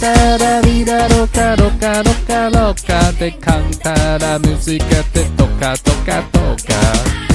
たらミラロカロカロカロカで簡単なタラムジカテとかとか,とか。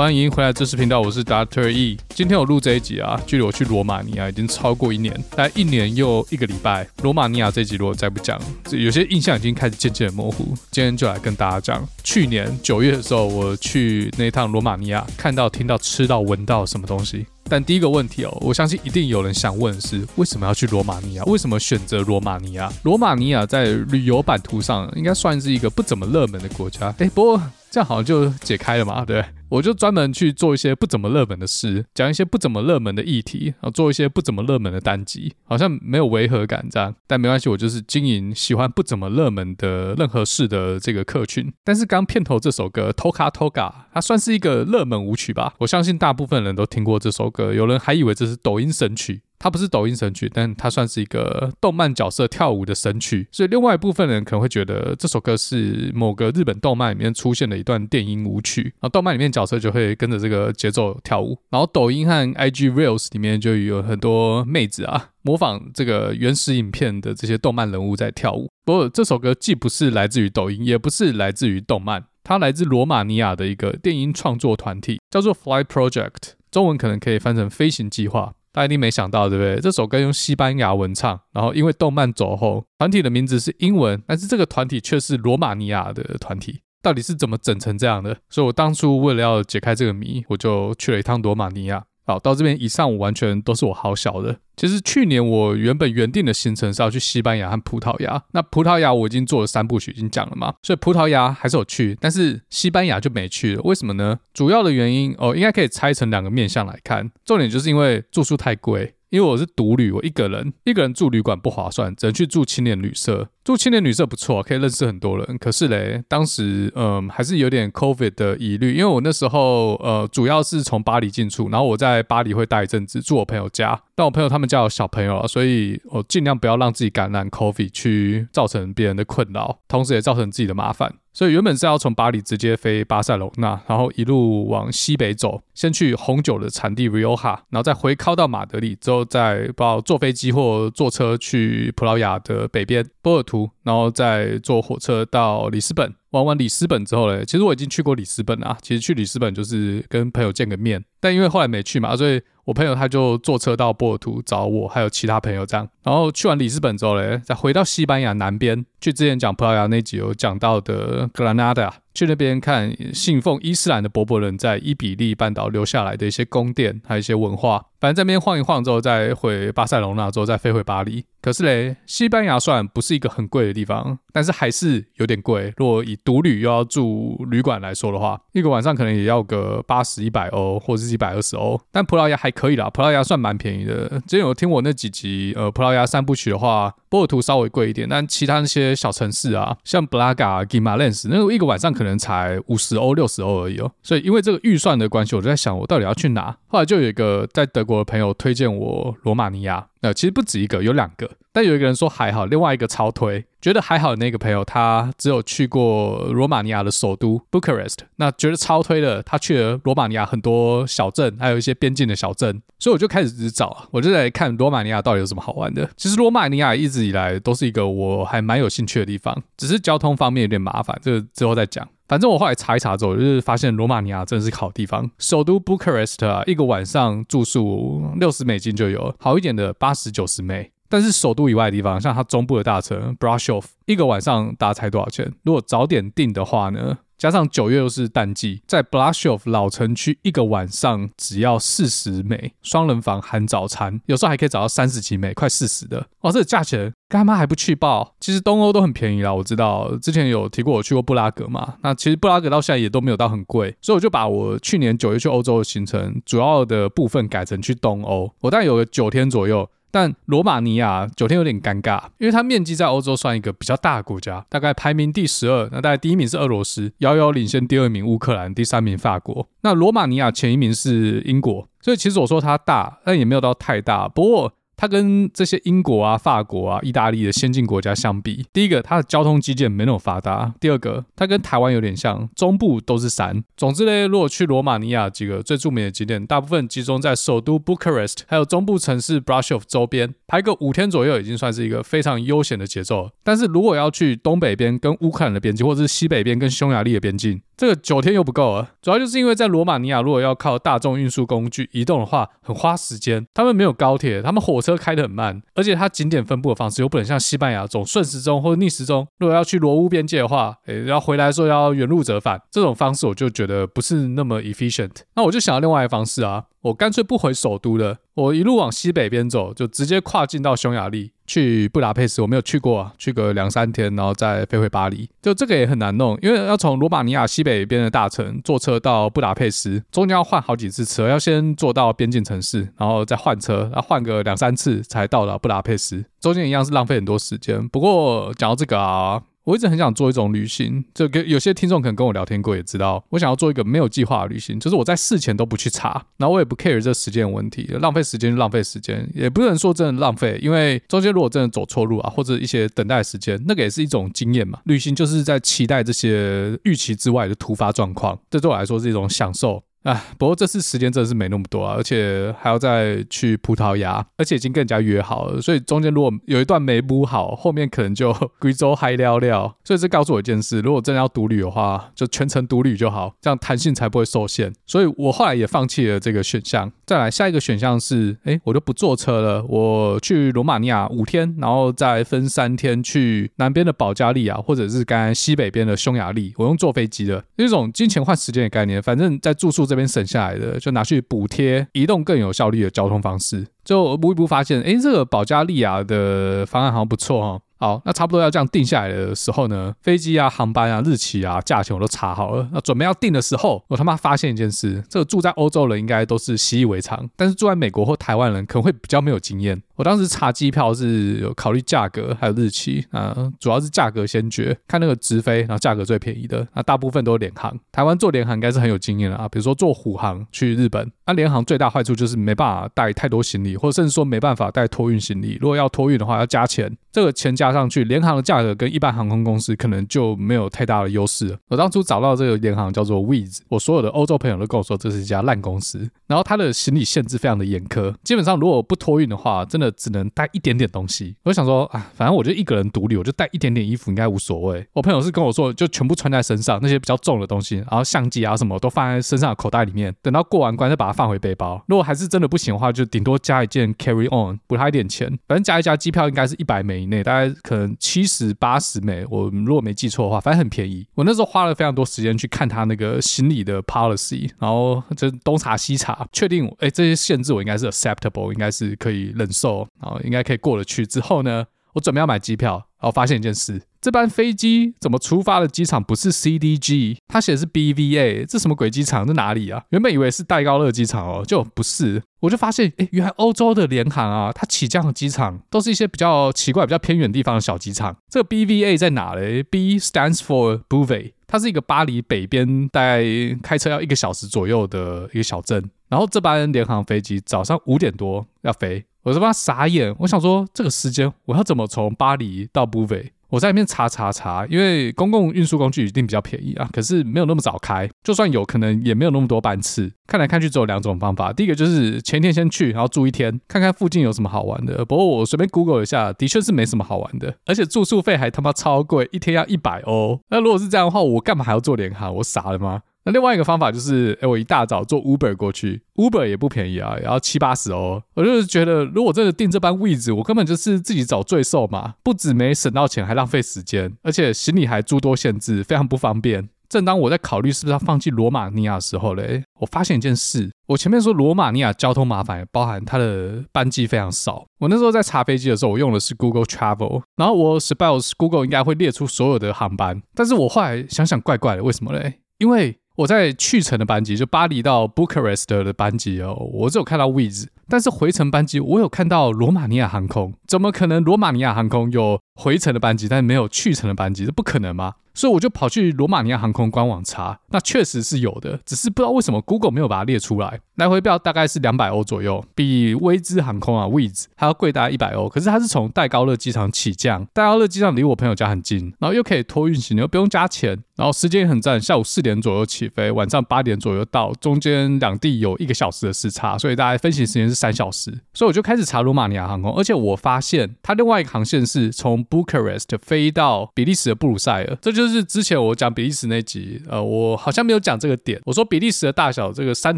欢迎回来知识频道，我是 Doctor E。今天我录这一集啊，距离我去罗马尼亚已经超过一年，大概一年又一个礼拜。罗马尼亚这一集如果再不讲，有些印象已经开始渐渐模糊。今天就来跟大家讲，去年九月的时候我去那一趟罗马尼亚，看到、听到、吃到、闻到什么东西。但第一个问题哦，我相信一定有人想问的是，为什么要去罗马尼亚？为什么选择罗马尼亚？罗马尼亚在旅游版图上应该算是一个不怎么热门的国家。诶，不过这样好像就解开了嘛，对。我就专门去做一些不怎么热门的事，讲一些不怎么热门的议题，然后做一些不怎么热门的单集，好像没有违和感这样。但没关系，我就是经营喜欢不怎么热门的任何事的这个客群。但是刚片头这首歌《Toka Toka》，它算是一个热门舞曲吧？我相信大部分人都听过这首歌，有人还以为这是抖音神曲。它不是抖音神曲，但它算是一个动漫角色跳舞的神曲，所以另外一部分人可能会觉得这首歌是某个日本动漫里面出现的一段电音舞曲，然后动漫里面角色就会跟着这个节奏跳舞，然后抖音和 IG Reels 里面就有很多妹子啊模仿这个原始影片的这些动漫人物在跳舞。不过这首歌既不是来自于抖音，也不是来自于动漫，它来自罗马尼亚的一个电音创作团体，叫做 Fly Project，中文可能可以翻成飞行计划。大家一定没想到，对不对？这首歌用西班牙文唱，然后因为动漫走红，团体的名字是英文，但是这个团体却是罗马尼亚的团体，到底是怎么整成这样的？所以我当初为了要解开这个谜，我就去了一趟罗马尼亚。到这边以上，我完全都是我好小的。其实去年我原本原定的行程是要去西班牙和葡萄牙。那葡萄牙我已经做了三部曲，已经讲了嘛，所以葡萄牙还是有去，但是西班牙就没去了。为什么呢？主要的原因哦，应该可以拆成两个面向来看。重点就是因为住宿太贵。因为我是独旅，我一个人，一个人住旅馆不划算，只能去住青年旅社。住青年旅社不错，可以认识很多人。可是嘞，当时嗯还是有点 COVID 的疑虑，因为我那时候呃主要是从巴黎进出，然后我在巴黎会待一阵子，住我朋友家。但我朋友他们家有小朋友，所以我尽量不要让自己感染 COVID，去造成别人的困扰，同时也造成自己的麻烦。所以原本是要从巴黎直接飞巴塞罗那，然后一路往西北走，先去红酒的产地 Rioja，然后再回靠到马德里，之后再不知道坐飞机或坐车去葡萄牙的北边波尔图，然后再坐火车到里斯本。玩完里斯本之后嘞，其实我已经去过里斯本啊。其实去里斯本就是跟朋友见个面，但因为后来没去嘛，所以我朋友他就坐车到波尔图找我，还有其他朋友这样。然后去完里斯本之后嘞，再回到西班牙南边，去之前讲葡萄牙那集有讲到的格拉纳达，去那边看信奉伊斯兰的柏柏人在伊比利半岛留下来的一些宫殿，还有一些文化。反正在那边晃一晃之后，再回巴塞罗那之后再飞回巴黎。可是嘞，西班牙算不是一个很贵的地方，但是还是有点贵。如果以独旅又要住旅馆来说的话，一个晚上可能也要个八十、一百欧，或者是一百二十欧。但葡萄牙还可以啦，葡萄牙算蛮便宜的。之前有听我那几集呃葡萄牙三部曲的话，波尔图稍微贵一点，但其他那些小城市啊，像布拉加、吉马雷斯，那个一个晚上可能才五十欧、六十欧而已哦。所以因为这个预算的关系，我就在想，我到底要去哪？后来就有一个在德国的朋友推荐我罗马尼亚。呃，其实不止一个，有两个，但有一个人说还好，另外一个超推，觉得还好那个朋友，他只有去过罗马尼亚的首都 Bucharest，那觉得超推的，他去了罗马尼亚很多小镇，还有一些边境的小镇，所以我就开始找，我就来看罗马尼亚到底有什么好玩的。其实罗马尼亚一直以来都是一个我还蛮有兴趣的地方，只是交通方面有点麻烦，这之后再讲。反正我后来查一查之后，就是发现罗马尼亚真的是个好地方。首都 Bucharest 啊，一个晚上住宿六十美金就有，好一点的八十九十美。但是首都以外的地方，像它中部的大城 Brasov，一个晚上大家猜多少钱？如果早点订的话呢？加上九月又是淡季，在 Brasov 老城区一个晚上只要四十美，双人房含早餐，有时候还可以找到三十几美，快四十的。哇，这个价钱干嘛还不去报？其实东欧都很便宜啦，我知道之前有提过，我去过布拉格嘛。那其实布拉格到现在也都没有到很贵，所以我就把我去年九月去欧洲的行程主要的部分改成去东欧，我大概有个九天左右。但罗马尼亚九天有点尴尬，因为它面积在欧洲算一个比较大的国家，大概排名第十二。那大概第一名是俄罗斯，遥遥领先第二名乌克兰，第三名法国。那罗马尼亚前一名是英国，所以其实我说它大，但也没有到太大。不过它跟这些英国啊、法国啊、意大利的先进国家相比，第一个它的交通基建没那么发达，第二个它跟台湾有点像，中部都是山。总之呢，如果去罗马尼亚几个最著名的景点，大部分集中在首都 Bucharest，还有中部城市 Brașov 周边，排个五天左右已经算是一个非常悠闲的节奏。但是如果要去东北边跟乌克兰的边境，或者是西北边跟匈牙利的边境，这个九天又不够了。主要就是因为在罗马尼亚，如果要靠大众运输工具移动的话，很花时间。他们没有高铁，他们火车开得很慢，而且它景点分布的方式又不能像西班牙走顺时钟或者逆时钟。如果要去罗乌边界的话，诶，要回来的时候要原路折返，这种方式我就觉得不是那么 efficient。那我就想到另外一个方式啊。我干脆不回首都了，我一路往西北边走，就直接跨境到匈牙利，去布达佩斯。我没有去过啊，去个两三天，然后再飞回巴黎。就这个也很难弄，因为要从罗马尼亚西北边的大城坐车到布达佩斯，中间要换好几次车，要先坐到边境城市，然后再换车，要换个两三次才到了布达佩斯，中间一样是浪费很多时间。不过讲到这个啊。我一直很想做一种旅行，就跟有些听众可能跟我聊天过，也知道我想要做一个没有计划的旅行，就是我在事前都不去查，然后我也不 care 这时间问题，浪费时间就浪费时间，也不能说真的浪费，因为中间如果真的走错路啊，或者一些等待时间，那个也是一种经验嘛。旅行就是在期待这些预期之外的突发状况，这对我来说是一种享受。啊，不过这次时间真的是没那么多啊，而且还要再去葡萄牙，而且已经跟人家约好了，所以中间如果有一段没补好，后面可能就 贵州嗨聊聊。所以这告诉我一件事：如果真的要独旅的话，就全程独旅就好，这样弹性才不会受限。所以我后来也放弃了这个选项。再来下一个选项是，哎，我就不坐车了，我去罗马尼亚五天，然后再分三天去南边的保加利亚，或者是刚才西北边的匈牙利，我用坐飞机的，一种金钱换时间的概念。反正在住宿。这边省下来的就拿去补贴移动更有效率的交通方式，就步一步发现，哎，这个保加利亚的方案好像不错哈。好，那差不多要这样定下来的时候呢，飞机啊、航班啊、日期啊、价钱我都查好了。那准备要定的时候，我他妈发现一件事：这个住在欧洲人应该都是习以为常，但是住在美国或台湾人可能会比较没有经验。我当时查机票是有考虑价格还有日期啊，主要是价格先决，看那个直飞，然后价格最便宜的。那大部分都是联航，台湾做联航应该是很有经验的啊，比如说做虎航去日本。那联航最大坏处就是没办法带太多行李，或者甚至说没办法带托运行李。如果要托运的话，要加钱。这个钱加上去，联航的价格跟一般航空公司可能就没有太大的优势了。我当初找到这个联航叫做 Wizz，我所有的欧洲朋友都跟我说这是一家烂公司。然后它的行李限制非常的严苛，基本上如果不托运的话，真的只能带一点点东西。我就想说啊，反正我就一个人独立，我就带一点点衣服应该无所谓。我朋友是跟我说，就全部穿在身上，那些比较重的东西，然后相机啊什么都放在身上的口袋里面，等到过完关再把它放回背包。如果还是真的不行的话，就顶多加一件 carry on，补他一点钱。反正加一加机票应该是一百美以内，大概可能七十八十美。我如果没记错的话，反正很便宜。我那时候花了非常多时间去看他那个行李的 policy，然后就东查西查，确定哎、这些限制我应该是 acceptable，应该是可以忍受，然后应该可以过得去。之后呢，我准备要买机票，然后发现一件事。这班飞机怎么出发的机场不是 CDG，它写的是 BVA，这什么鬼机场？在哪里啊？原本以为是戴高乐机场哦，就不是。我就发现，哎，原来欧洲的联航啊，它起降的机场都是一些比较奇怪、比较偏远地方的小机场。这个 BVA 在哪嘞？B stands for Bouvet，它是一个巴黎北边，大概开车要一个小时左右的一个小镇。然后这班联航飞机早上五点多要飞，我他妈傻眼，我想说这个时间我要怎么从巴黎到 Bouvet？我在里面查查查，因为公共运输工具一定比较便宜啊，可是没有那么早开，就算有可能也没有那么多班次。看来看去只有两种方法，第一个就是前一天先去，然后住一天，看看附近有什么好玩的。不过我随便 Google 一下，的确是没什么好玩的，而且住宿费还他妈超贵，一天要一百欧。那如果是这样的话，我干嘛还要坐联航？我傻了吗？那另外一个方法就是，哎，我一大早坐 Uber 过去，Uber 也不便宜啊，也要七八十欧。我就是觉得，如果真的订这班位置，我根本就是自己找罪受嘛，不止没省到钱，还浪费时间，而且行李还诸多限制，非常不方便。正当我在考虑是不是要放弃罗马尼亚的时候嘞，我发现一件事，我前面说罗马尼亚交通麻烦，包含它的班机非常少。我那时候在查飞机的时候，我用的是 Google Travel，然后我 suppose Google 应该会列出所有的航班，但是我后来想想怪怪的，为什么嘞？因为我在去程的班级，就巴黎到 Bucharest 的班级哦，我只有看到 Wizz，但是回程班机我有看到罗马尼亚航空，怎么可能罗马尼亚航空有回程的班机，但是没有去程的班机？这不可能吗？所以我就跑去罗马尼亚航空官网查，那确实是有的，只是不知道为什么 Google 没有把它列出来。来回票大概是两百欧左右，比威兹航空啊 Wizz 还要贵大概一百欧。可是它是从戴高乐机场起降，戴高乐机场离我朋友家很近，然后又可以托运行李，又不用加钱，然后时间也很赞，下午四点左右起飞，晚上八点左右到，中间两地有一个小时的时差，所以大概飞行时间是三小时。所以我就开始查罗马尼亚航空，而且我发现它另外一个航线是从 Bucharest 飞到比利时的布鲁塞尔，这就是之前我讲比利时那集，呃，我好像没有讲这个点。我说比利时的大小，这个三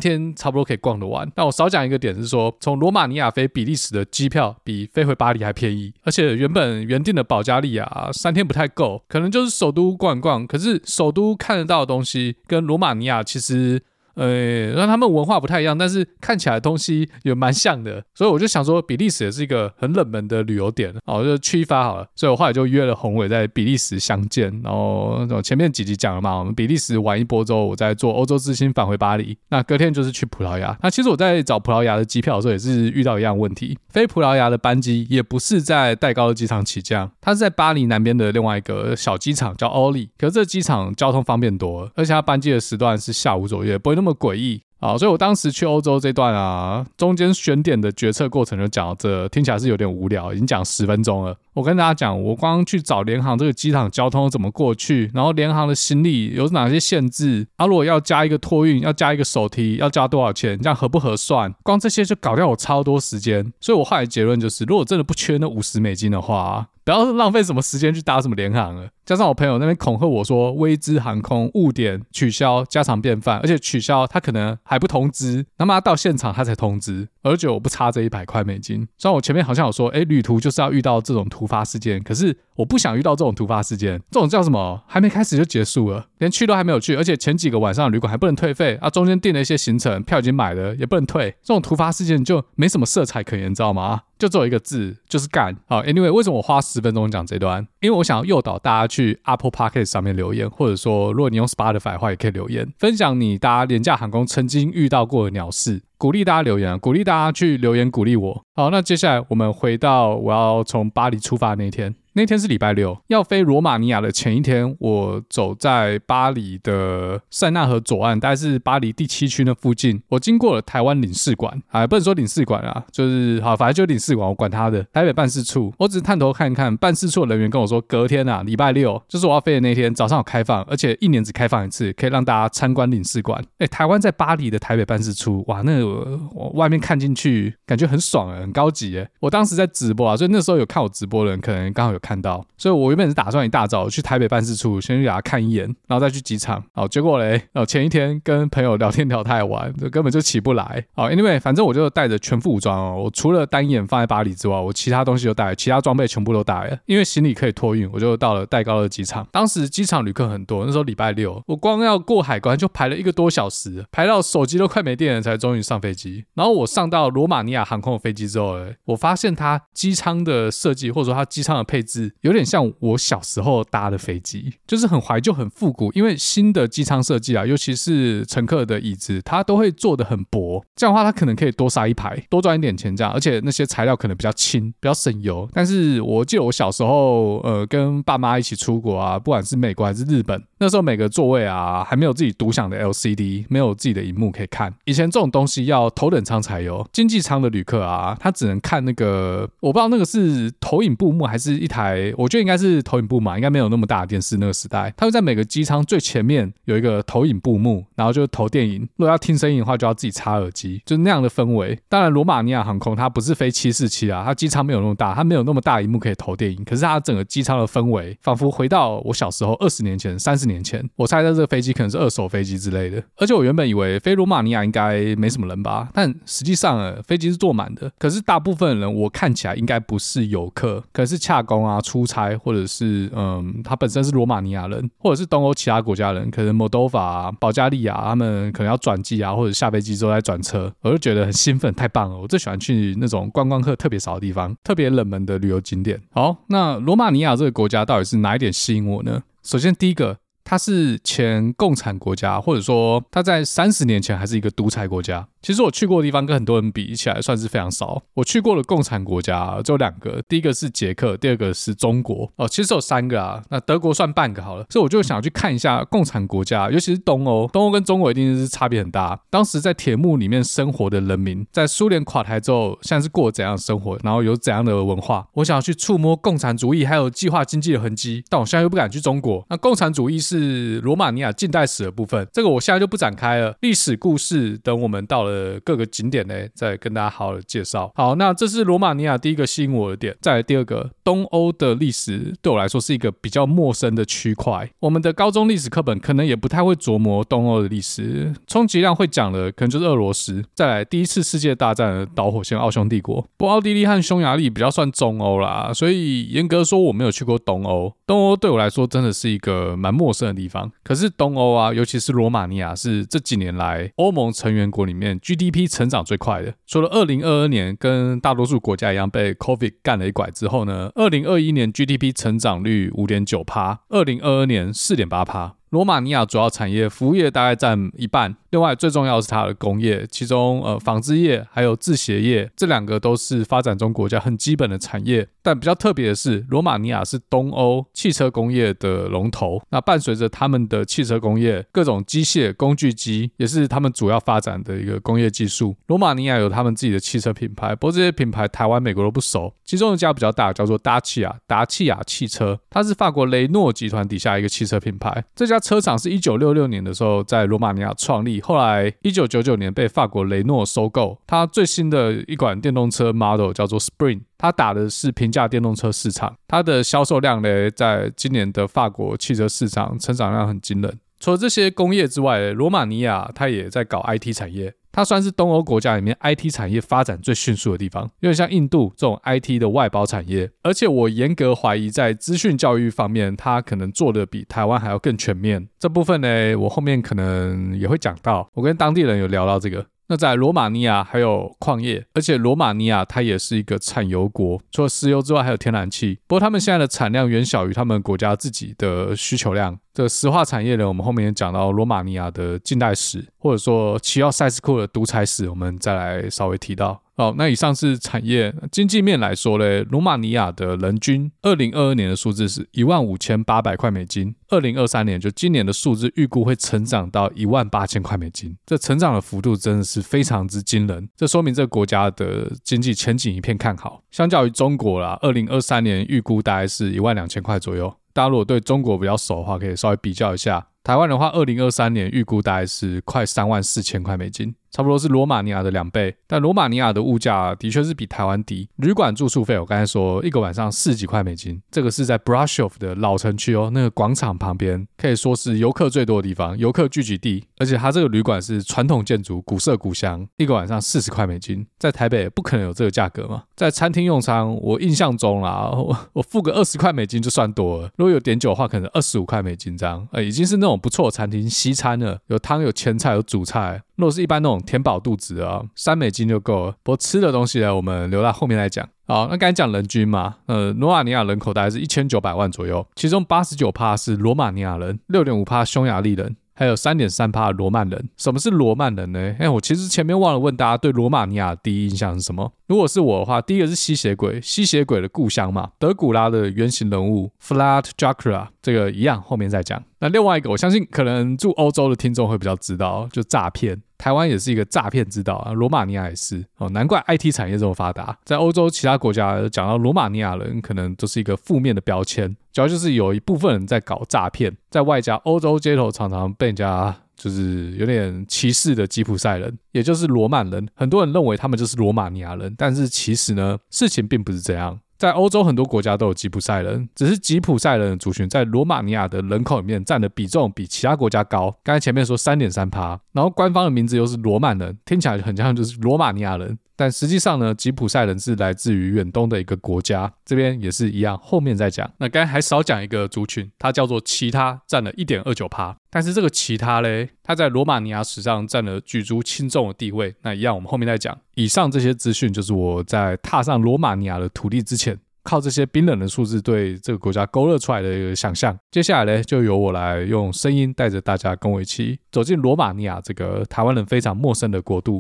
天差不多可以逛得完。但我少讲一个点是说，从罗马尼亚飞比利时的机票比飞回巴黎还便宜，而且原本原定的保加利亚三天不太够，可能就是首都逛一逛。可是首都看得到的东西跟罗马尼亚其实。呃，让他们文化不太一样，但是看起来东西也蛮像的，所以我就想说，比利时也是一个很冷门的旅游点，哦，就去一发好了。所以我后来就约了宏伟在比利时相见，然后前面几集讲了嘛，我们比利时玩一波之后，我再坐欧洲之星返回巴黎，那隔天就是去葡萄牙。那其实我在找葡萄牙的机票的时候，也是遇到一样问题，飞葡萄牙的班机也不是在戴高乐机场起降，它是在巴黎南边的另外一个小机场叫奥利，可是这机场交通方便多了，而且它班机的时段是下午左右，不会么诡异。好，所以我当时去欧洲这段啊，中间选点的决策过程就讲到这，听起来是有点无聊，已经讲十分钟了。我跟大家讲，我光去找联航这个机场交通怎么过去，然后联航的行李有哪些限制，啊，如果要加一个托运，要加一个手提，要加多少钱，这样合不合算？光这些就搞掉我超多时间。所以我后来结论就是，如果真的不缺那五十美金的话，不要浪费什么时间去搭什么联航了。加上我朋友那边恐吓我说，威兹航空误点取消家常便饭，而且取消他可能还不通知，他妈到现场他才通知，而且我不差这一百块美金。虽然我前面好像有说，哎，旅途就是要遇到这种突发事件，可是我不想遇到这种突发事件。这种叫什么？还没开始就结束了，连去都还没有去，而且前几个晚上旅馆还不能退费啊，中间订了一些行程，票已经买了也不能退。这种突发事件就没什么色彩可言，你知道吗？就只有一个字，就是干。好，Anyway，为什么我花十分钟讲这段？因为我想要诱导大家去 Apple Podcast 上面留言，或者说，如果你用 Spotify 的话，也可以留言，分享你搭廉价航空曾经遇到过的鸟事。鼓励大家留言啊，鼓励大家去留言鼓励我。好，那接下来我们回到我要从巴黎出发那一天。那天是礼拜六，要飞罗马尼亚的前一天，我走在巴黎的塞纳河左岸，大概是巴黎第七区那附近。我经过了台湾领事馆，啊，不能说领事馆啊，就是好，反正就领事馆，我管他的。台北办事处，我只是探头看看，办事处的人员跟我说，隔天啊，礼拜六就是我要飞的那天早上有开放，而且一年只开放一次，可以让大家参观领事馆。哎，台湾在巴黎的台北办事处，哇，那我外面看进去，感觉很爽啊，很高级耶。我当时在直播啊，所以那时候有看我直播的人，可能刚好有。看到，所以我原本是打算一大早去台北办事处先去给他看一眼，然后再去机场。好，结果嘞，哦，前一天跟朋友聊天聊太晚，就根本就起不来。好，Anyway，反正我就带着全副武装哦。我除了单眼放在巴黎之外，我其他东西都带，其他装备全部都带了。因为行李可以托运，我就到了戴高乐机场。当时机场旅客很多，那时候礼拜六，我光要过海关就排了一个多小时，排到手机都快没电了，才终于上飞机。然后我上到罗马尼亚航空的飞机之后，哎，我发现它机舱的设计，或者说它机舱的配置，有点像。我小时候搭的飞机就是很怀旧、很复古，因为新的机舱设计啊，尤其是乘客的椅子，它都会做得很薄，这样的话它可能可以多杀一排，多赚一点钱这样，而且那些材料可能比较轻，比较省油。但是我记得我小时候，呃，跟爸妈一起出国啊，不管是美国还是日本，那时候每个座位啊，还没有自己独享的 LCD，没有自己的荧幕可以看。以前这种东西要头等舱才有，经济舱的旅客啊，他只能看那个，我不知道那个是投影布幕还是一台，我觉得应该是。投影布嘛，应该没有那么大的电视。那个时代，它会在每个机舱最前面有一个投影布幕，然后就投电影。如果要听声音的话，就要自己插耳机，就是那样的氛围。当然，罗马尼亚航空它不是飞七四七啊，它机舱没有那么大，它没有那么大荧幕可以投电影。可是它整个机舱的氛围，仿佛回到我小时候二十年前、三十年前。我猜在这个飞机可能是二手飞机之类的。而且我原本以为飞罗马尼亚应该没什么人吧，但实际上呃，飞机是坐满的。可是大部分人我看起来应该不是游客，可是洽公啊、啊出差或。者是嗯，他本身是罗马尼亚人，或者是东欧其他国家人，可能 modova、保加利亚，他们可能要转机啊，或者下飞机之后再转车，我就觉得很兴奋，太棒了！我最喜欢去那种观光客特别少的地方，特别冷门的旅游景点。好，那罗马尼亚这个国家到底是哪一点吸引我呢？首先，第一个，它是前共产国家，或者说它在三十年前还是一个独裁国家。其实我去过的地方跟很多人比起来算是非常少。我去过的共产国家只有两个，第一个是捷克，第二个是中国。哦，其实有三个啊，那德国算半个好了。所以我就想去看一下共产国家，尤其是东欧，东欧跟中国一定是差别很大。当时在铁幕里面生活的人民，在苏联垮台之后，现在是过怎样的生活，然后有怎样的文化。我想要去触摸共产主义还有计划经济的痕迹，但我现在又不敢去中国。那共产主义是是罗马尼亚近代史的部分，这个我现在就不展开了。历史故事等我们到了各个景点呢，再跟大家好好的介绍。好，那这是罗马尼亚第一个吸引我的点。再来第二个，东欧的历史对我来说是一个比较陌生的区块。我们的高中历史课本可能也不太会琢磨东欧的历史，充其量会讲的可能就是俄罗斯。再来第一次世界大战的导火线奥匈帝国，不过奥地利和匈牙利比较算中欧啦，所以严格说我没有去过东欧。东欧对我来说真的是一个蛮陌生的地方。可是东欧啊，尤其是罗马尼亚，是这几年来欧盟成员国里面 GDP 成长最快的。除了二零二二年跟大多数国家一样被 COVID 干了一拐之后呢，二零二一年 GDP 成长率五点九趴，二零二二年四点八趴。罗马尼亚主要产业服务业大概占一半。另外，最重要是它的工业，其中呃纺织业还有制鞋业这两个都是发展中国家很基本的产业。但比较特别的是，罗马尼亚是东欧汽车工业的龙头。那伴随着他们的汽车工业，各种机械工具机也是他们主要发展的一个工业技术。罗马尼亚有他们自己的汽车品牌，不过这些品牌台湾、美国都不熟。其中一家比较大，叫做达契亚，达契亚汽车，它是法国雷诺集团底下一个汽车品牌。这家车厂是一九六六年的时候在罗马尼亚创立。后来，一九九九年被法国雷诺收购。它最新的一款电动车 model 叫做 Spring，它打的是平价电动车市场。它的销售量呢，在今年的法国汽车市场成长量很惊人。除了这些工业之外，罗马尼亚它也在搞 IT 产业。它算是东欧国家里面 IT 产业发展最迅速的地方，有点像印度这种 IT 的外包产业。而且我严格怀疑，在资讯教育方面，它可能做得比台湾还要更全面。这部分呢，我后面可能也会讲到。我跟当地人有聊到这个。那在罗马尼亚还有矿业，而且罗马尼亚它也是一个产油国，除了石油之外还有天然气。不过他们现在的产量远小于他们国家自己的需求量。这石化产业呢，我们后面也讲到罗马尼亚的近代史，或者说齐奥塞斯库的独裁史，我们再来稍微提到。好，那以上是产业经济面来说嘞，罗马尼亚的人均二零二二年的数字是一万五千八百块美金，二零二三年就今年的数字预估会成长到一万八千块美金，这成长的幅度真的是非常之惊人，这说明这个国家的经济前景一片看好。相较于中国啦，二零二三年预估大概是一万两千块左右。大家如果对中国比较熟的话，可以稍微比较一下。台湾的话，二零二三年预估大概是快三万四千块美金。差不多是罗马尼亚的两倍，但罗马尼亚的物价的确是比台湾低。旅馆住宿费，我刚才说一个晚上四几块美金，这个是在 Brasov 的老城区哦，那个广场旁边，可以说是游客最多的地方，游客聚集地。而且它这个旅馆是传统建筑，古色古香，一个晚上四十块美金，在台北不可能有这个价格嘛。在餐厅用餐，我印象中啦，我，我付个二十块美金就算多了。如果有点酒的话，可能二十五块美金这样，呃，已经是那种不错的餐厅，西餐了，有汤有前菜有主菜。如果是一般那种填饱肚子啊，三美金就够了。不过吃的东西呢，我们留到后面来讲。好，那刚才讲人均嘛，呃，罗马尼亚人口大概是一千九百万左右，其中八十九趴是罗马尼亚人，六点五趴匈牙利人。还有三点三趴罗曼人。什么是罗曼人呢？哎，我其实前面忘了问大家对罗马尼亚第一印象是什么？如果是我的话，第一个是吸血鬼，吸血鬼的故乡嘛，德古拉的原型人物 f l a t Dracula，这个一样后面再讲。那另外一个，我相信可能住欧洲的听众会比较知道，就诈骗。台湾也是一个诈骗之岛啊，罗马尼亚也是哦，难怪 IT 产业这么发达。在欧洲其他国家讲到罗马尼亚人，可能都是一个负面的标签，主要就是有一部分人在搞诈骗，在外加欧洲街头常常被人家就是有点歧视的吉普赛人，也就是罗曼人，很多人认为他们就是罗马尼亚人，但是其实呢，事情并不是这样。在欧洲很多国家都有吉普赛人，只是吉普赛人的族群在罗马尼亚的人口里面占的比重比其他国家高。刚才前面说三点三趴，然后官方的名字又是罗曼人，听起来很像就是罗马尼亚人。但实际上呢，吉普赛人是来自于远东的一个国家，这边也是一样，后面再讲。那刚才还少讲一个族群，它叫做其他，占了一点二九趴。但是这个其他嘞，它在罗马尼亚史上占了举足轻重的地位。那一样，我们后面再讲。以上这些资讯，就是我在踏上罗马尼亚的土地之前，靠这些冰冷的数字对这个国家勾勒出来的一个想象。接下来呢，就由我来用声音带着大家跟我一起走进罗马尼亚这个台湾人非常陌生的国度。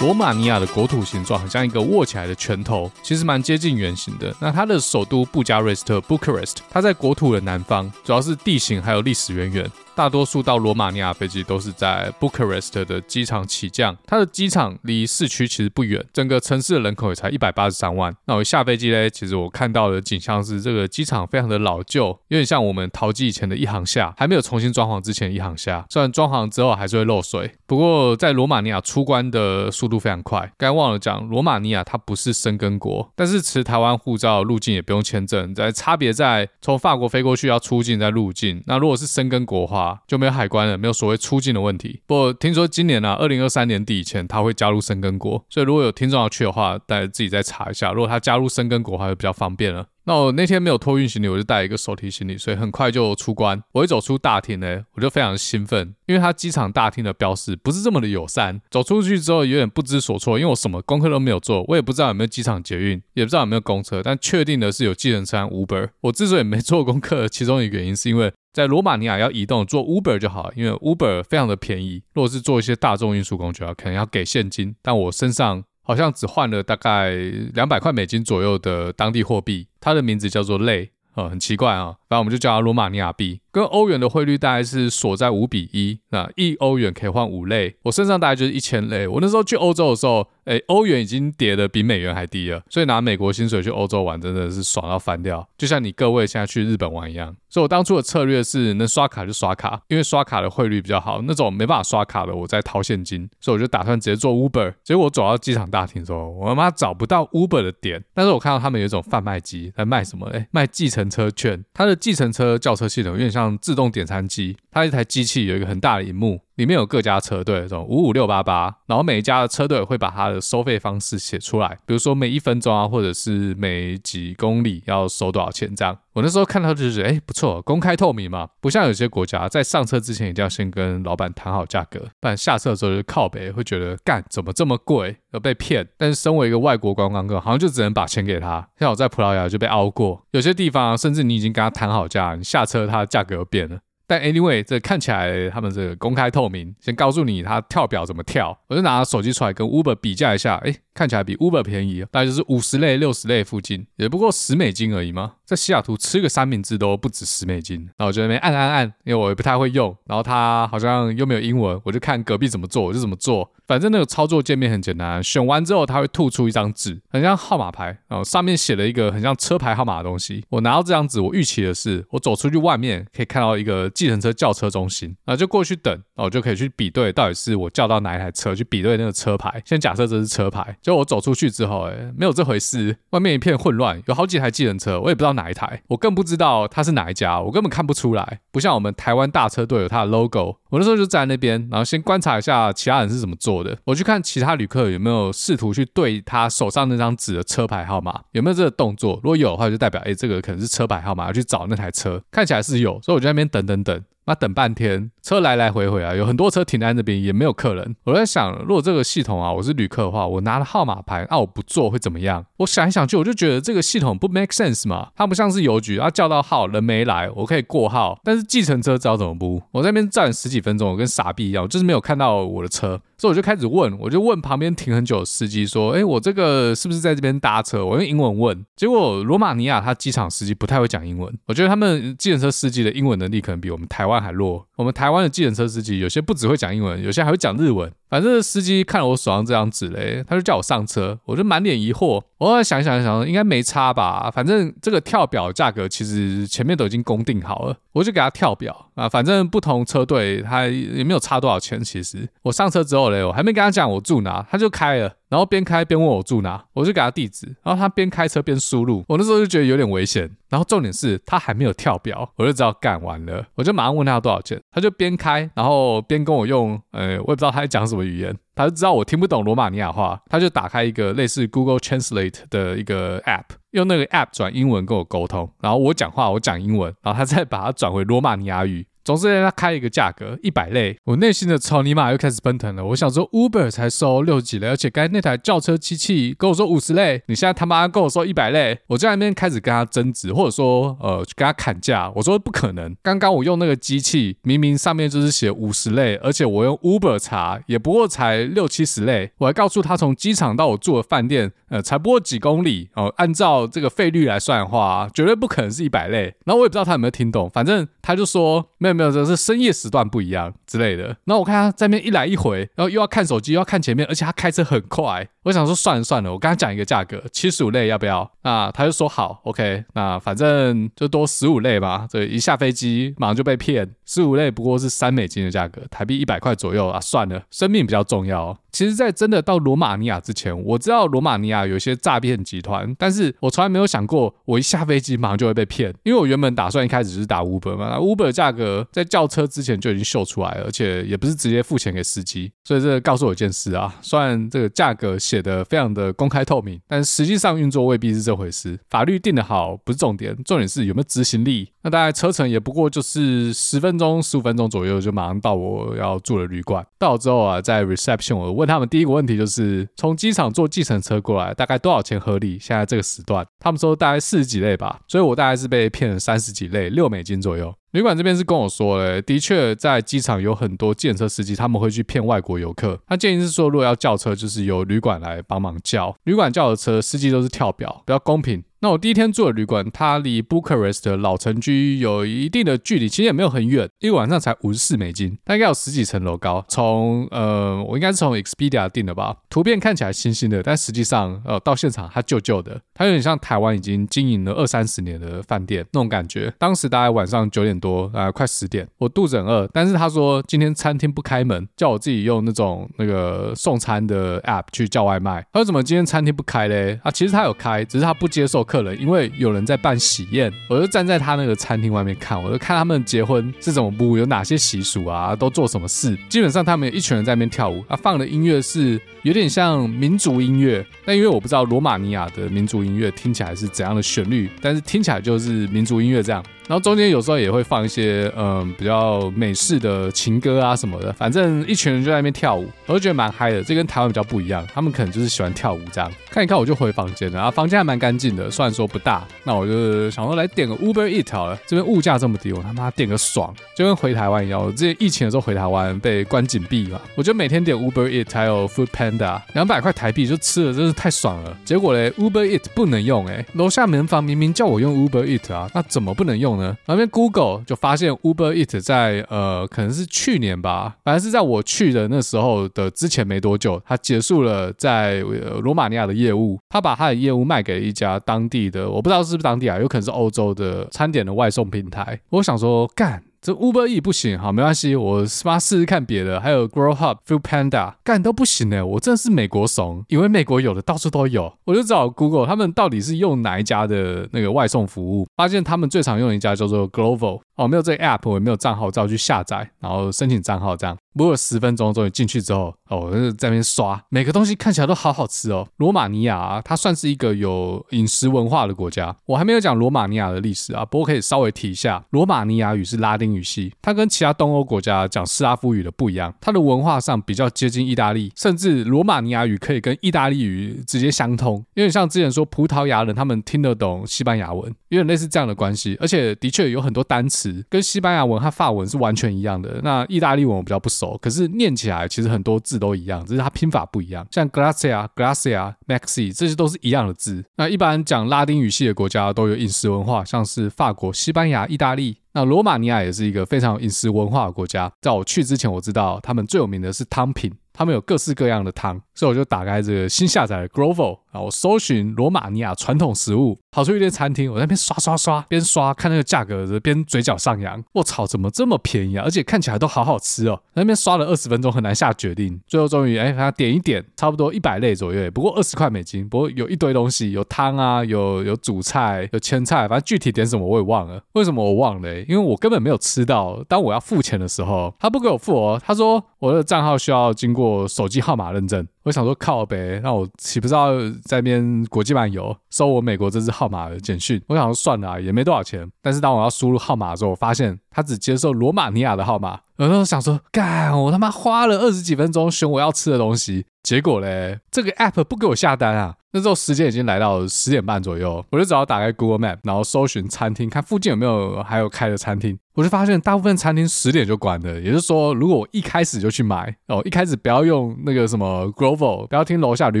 罗马尼亚的国土形状很像一个握起来的拳头，其实蛮接近圆形的。那它的首都布加勒斯特 （Bucharest），它在国土的南方，主要是地形还有历史渊源。大多数到罗马尼亚飞机都是在 Bucharest 的机场起降，它的机场离市区其实不远，整个城市的人口也才一百八十三万。那我下飞机嘞，其实我看到的景象是这个机场非常的老旧，有点像我们桃机以前的一航厦，还没有重新装潢之前一航厦。虽然装潢之后还是会漏水，不过在罗马尼亚出关的速度非常快。刚忘了讲，罗马尼亚它不是申根国，但是持台湾护照入境也不用签证，在差别在从法国飞过去要出境再入境。那如果是申根国的话，就没有海关了，没有所谓出境的问题。不过听说今年呢、啊，二零二三年底以前他会加入申根国，所以如果有听众要去的话，大家自己再查一下。如果他加入申根国，还会比较方便了。那我那天没有托运行李，我就带一个手提行李，所以很快就出关。我一走出大厅呢，我就非常兴奋，因为他机场大厅的标识不是这么的友善。走出去之后有点不知所措，因为我什么功课都没有做，我也不知道有没有机场捷运，也不知道有没有公车，但确定的是有计程车 Uber。我之所以没做功课，其中一个原因是因为。在罗马尼亚要移动，坐 Uber 就好，因为 Uber 非常的便宜。如果是做一些大众运输工具啊，可能要给现金，但我身上好像只换了大概两百块美金左右的当地货币，它的名字叫做累，啊，很奇怪啊，反正我们就叫它罗马尼亚币。跟欧元的汇率大概是锁在五比一，那一欧元可以换五类。我身上大概就是一千类。我那时候去欧洲的时候，哎，欧元已经跌得比美元还低了，所以拿美国薪水去欧洲玩真的是爽到翻掉，就像你各位现在去日本玩一样。所以我当初的策略是能刷卡就刷卡，因为刷卡的汇率比较好。那种没办法刷卡的，我再掏现金，所以我就打算直接坐 Uber。结果我走到机场大厅的时候，我他妈找不到 Uber 的点，但是我看到他们有一种贩卖机在卖什么？哎，卖计程车券。它的计程车叫车系统有点像自动点餐机，它一台机器有一个很大的荧幕，里面有各家车队，这种五五六八八，然后每一家的车队会把它的收费方式写出来，比如说每一分钟啊，或者是每几公里要收多少钱这样。我那时候看到就是，哎，不错，公开透明嘛，不像有些国家在上车之前一定要先跟老板谈好价格，不然下车的时候就靠北，会觉得干怎么这么贵，要被骗。但是身为一个外国观光客，好像就只能把钱给他。像我在葡萄牙就被凹过，有些地方甚至你已经跟他谈好价，你下车他的价格又变了。但 anyway，这看起来他们这个公开透明，先告诉你他跳表怎么跳，我就拿手机出来跟 Uber 比价一下，哎，看起来比 Uber 便宜，大概就是五十类、六十类附近，也不过十美金而已嘛。在西雅图吃个三明治都不止十美金，然后我就那边按按按，因为我也不太会用，然后他好像又没有英文，我就看隔壁怎么做，我就怎么做。反正那个操作界面很简单，选完之后它会吐出一张纸，很像号码牌，然后上面写了一个很像车牌号码的东西。我拿到这张纸，我预期的是，我走出去外面可以看到一个计程车叫车中心，然后就过去等，然后我就可以去比对到底是我叫到哪一台车，去比对那个车牌。先假设这是车牌，结果我走出去之后，哎，没有这回事，外面一片混乱，有好几台计程车，我也不知道哪一台，我更不知道他是哪一家，我根本看不出来，不像我们台湾大车队有他的 logo。我那时候就站在那边，然后先观察一下其他人是怎么做的。我去看其他旅客有没有试图去对他手上那张纸的车牌号码有没有这个动作。如果有的话，就代表哎，这个可能是车牌号码，要去找那台车。看起来是有，所以我就在那边等等等。那等半天，车来来回回啊，有很多车停在那边，也没有客人。我在想，如果这个系统啊，我是旅客的话，我拿了号码牌，那、啊、我不坐会怎么样？我想一想去，我就觉得这个系统不 make sense 嘛。它不像是邮局，它叫到号人没来，我可以过号。但是计程车知道怎么不？我在那边站十几分钟，我跟傻逼一样，就是没有看到我的车。所以我就开始问，我就问旁边停很久的司机说：“哎，我这个是不是在这边搭车？”我用英文问，结果罗马尼亚他机场司机不太会讲英文。我觉得他们计程车司机的英文能力可能比我们台湾还弱。我们台湾的计程车司机有些不只会讲英文，有些还会讲日文。反正司机看了我手上这张纸嘞，他就叫我上车，我就满脸疑惑。我后来想想想，应该没差吧？反正这个跳表价格其实前面都已经公定好了，我就给他跳表啊。反正不同车队他也没有差多少钱。其实我上车之后嘞，我还没跟他讲我住哪，他就开了。然后边开边问我住哪，我就给他地址，然后他边开车边输入，我那时候就觉得有点危险。然后重点是他还没有跳表，我就知道干完了，我就马上问他要多少钱，他就边开然后边跟我用，呃，我也不知道他在讲什么语言。他就知道我听不懂罗马尼亚话，他就打开一个类似 Google Translate 的一个 App，用那个 App 转英文跟我沟通，然后我讲话我讲英文，然后他再把它转回罗马尼亚语，总之他开一个价格一百类，我内心的草泥马又开始奔腾了。我想说，Uber 才收六十几类，而且刚才那台轿车机器跟我说五十类，你现在他妈跟我说一百类，我在那边开始跟他争执，或者说呃跟他砍价。我说不可能，刚刚我用那个机器明明上面就是写五十类，而且我用 Uber 查也不过才六七十类，我还告诉他从机场到我住的饭店，呃才不过几公里哦、按照这个费率来算的话，绝对不可能是一百类。然后我也不知道他有没有听懂，反正他就说没有没有，这是深夜时段不一样之类的。然后我看他在那边一来一回，然后又要看手机，又要看前面，而且他开车很快。我想说算了算了，我跟他讲一个价格，七十五类要不要？那他就说好，OK。那反正就多十五类吧。这一下飞机马上就被骗，十五类不过是三美金的价格，台币一百块左右啊。算了，生命比较重要。其实，在真的到罗马尼亚之前，我知道罗马尼亚有一些诈骗集团，但是我从来没有想过，我一下飞机马上就会被骗。因为我原本打算一开始是打 Uber 嘛，Uber 的价格在叫车之前就已经秀出来了，而且也不是直接付钱给司机。所以这告诉我一件事啊，虽然这个价格写得非常的公开透明，但实际上运作未必是这回事。法律定得好不是重点，重点是有没有执行力。那大概车程也不过就是十分钟、十五分钟左右，就马上到我要住的旅馆。到了之后啊，在 reception 我问他们第一个问题就是，从机场坐计程车过来大概多少钱合理？现在这个时段，他们说大概四十几类吧，所以我大概是被骗了三十几类，六美金左右。旅馆这边是跟我说嘞，的确在机场有很多计程车司机，他们会去骗外国游客。他建议是说，如果要叫车，就是由旅馆来帮忙叫，旅馆叫的车，司机都是跳表，比较公平。那我第一天住的旅馆，它离 Bucharest 的老城区有一定的距离，其实也没有很远，一个晚上才五十四美金，它应该有十几层楼高。从呃，我应该是从 Expedia 订的吧，图片看起来新新的，但实际上呃到现场它旧旧的，它有点像台湾已经经营了二三十年的饭店那种感觉。当时大概晚上九点多，呃快十点，我肚子很饿，但是他说今天餐厅不开门，叫我自己用那种那个送餐的 App 去叫外卖。他说怎么今天餐厅不开嘞？啊，其实他有开，只是他不接受。客人，因为有人在办喜宴，我就站在他那个餐厅外面看，我就看他们结婚是怎么布，有哪些习俗啊，都做什么事。基本上他们一群人在那边跳舞，啊放的音乐是有点像民族音乐，但因为我不知道罗马尼亚的民族音乐听起来是怎样的旋律，但是听起来就是民族音乐这样。然后中间有时候也会放一些嗯比较美式的情歌啊什么的，反正一群人就在那边跳舞，我就觉得蛮嗨的。这跟台湾比较不一样，他们可能就是喜欢跳舞这样。看一看我就回房间了，然后房间还蛮干净的，虽然说不大。那我就想说来点个 Uber Eat 好了，这边物价这么低，我他妈点个爽，就跟回台湾一样。我之前疫情的时候回台湾被关禁闭嘛，我就每天点 Uber Eat 还有 food pan Panda，两百块台币就吃了，真是太爽了。结果嘞，Uber Eat 不能用哎，楼下门房明明叫我用 Uber Eat 啊，那怎么不能用呢？旁边 Google。就发现 Uber Eat 在呃，可能是去年吧，反正是在我去的那时候的之前没多久，他结束了在罗马尼亚的业务，他把他的业务卖给了一家当地的，我不知道是不是当地啊，有可能是欧洲的餐点的外送平台。我想说干。这 Uber E 不行，好，没关系，我妈试试看别的，还有 Grow Hub，Feel Panda，干都不行呢。我真的是美国怂，以为美国有的到处都有，我就找 Google，他们到底是用哪一家的那个外送服务？发现他们最常用的一家叫做 Glovo。哦，没有这个 app，我也没有账号，只好去下载，然后申请账号这样。不过十分钟终于进去之后，哦，我就在那边刷，每个东西看起来都好好吃哦。罗马尼亚，它算是一个有饮食文化的国家。我还没有讲罗马尼亚的历史啊，不过可以稍微提一下，罗马尼亚语是拉丁语系，它跟其他东欧国家讲斯拉夫语的不一样，它的文化上比较接近意大利，甚至罗马尼亚语可以跟意大利语直接相通，因为像之前说葡萄牙人他们听得懂西班牙文，有点类似这样的关系，而且的确有很多单词。跟西班牙文和法文是完全一样的。那意大利文我比较不熟，可是念起来其实很多字都一样，只是它拼法不一样。像 Gracia、Gracia、Maxi 这些都是一样的字。那一般讲拉丁语系的国家都有饮食文化，像是法国、西班牙、意大利。那罗马尼亚也是一个非常有饮食文化的国家。在我去之前，我知道他们最有名的是汤品。他们有各式各样的汤，所以我就打开这个新下载的 Grovo 然后我搜寻罗马尼亚传统食物，跑出一间餐厅，我在那边刷刷刷，边刷看那个价格，边嘴角上扬。我操，怎么这么便宜啊？而且看起来都好好吃哦。那边刷了二十分钟，很难下决定。最后终于，哎，他点一点，差不多一百类左右，不过二十块美金。不过有一堆东西，有汤啊，有有主菜，有前菜，反正具体点什么我也忘了。为什么我忘了？因为我根本没有吃到。当我要付钱的时候，他不给我付哦。他说我的账号需要经过。我手机号码认证。我想说靠呗，那我岂不是要在那边国际漫游收我美国这支号码的简讯？我想说算了，也没多少钱。但是当我要输入号码的时候，我发现它只接受罗马尼亚的号码。有时候想说，干，我他妈花了二十几分钟选我要吃的东西，结果嘞，这个 app 不给我下单啊。那时候时间已经来到十点半左右，我就只好打开 Google Map，然后搜寻餐厅，看附近有没有还有开的餐厅。我就发现大部分餐厅十点就关了，也就是说，如果我一开始就去买哦，一开始不要用那个什么 Glovo，不要听楼下旅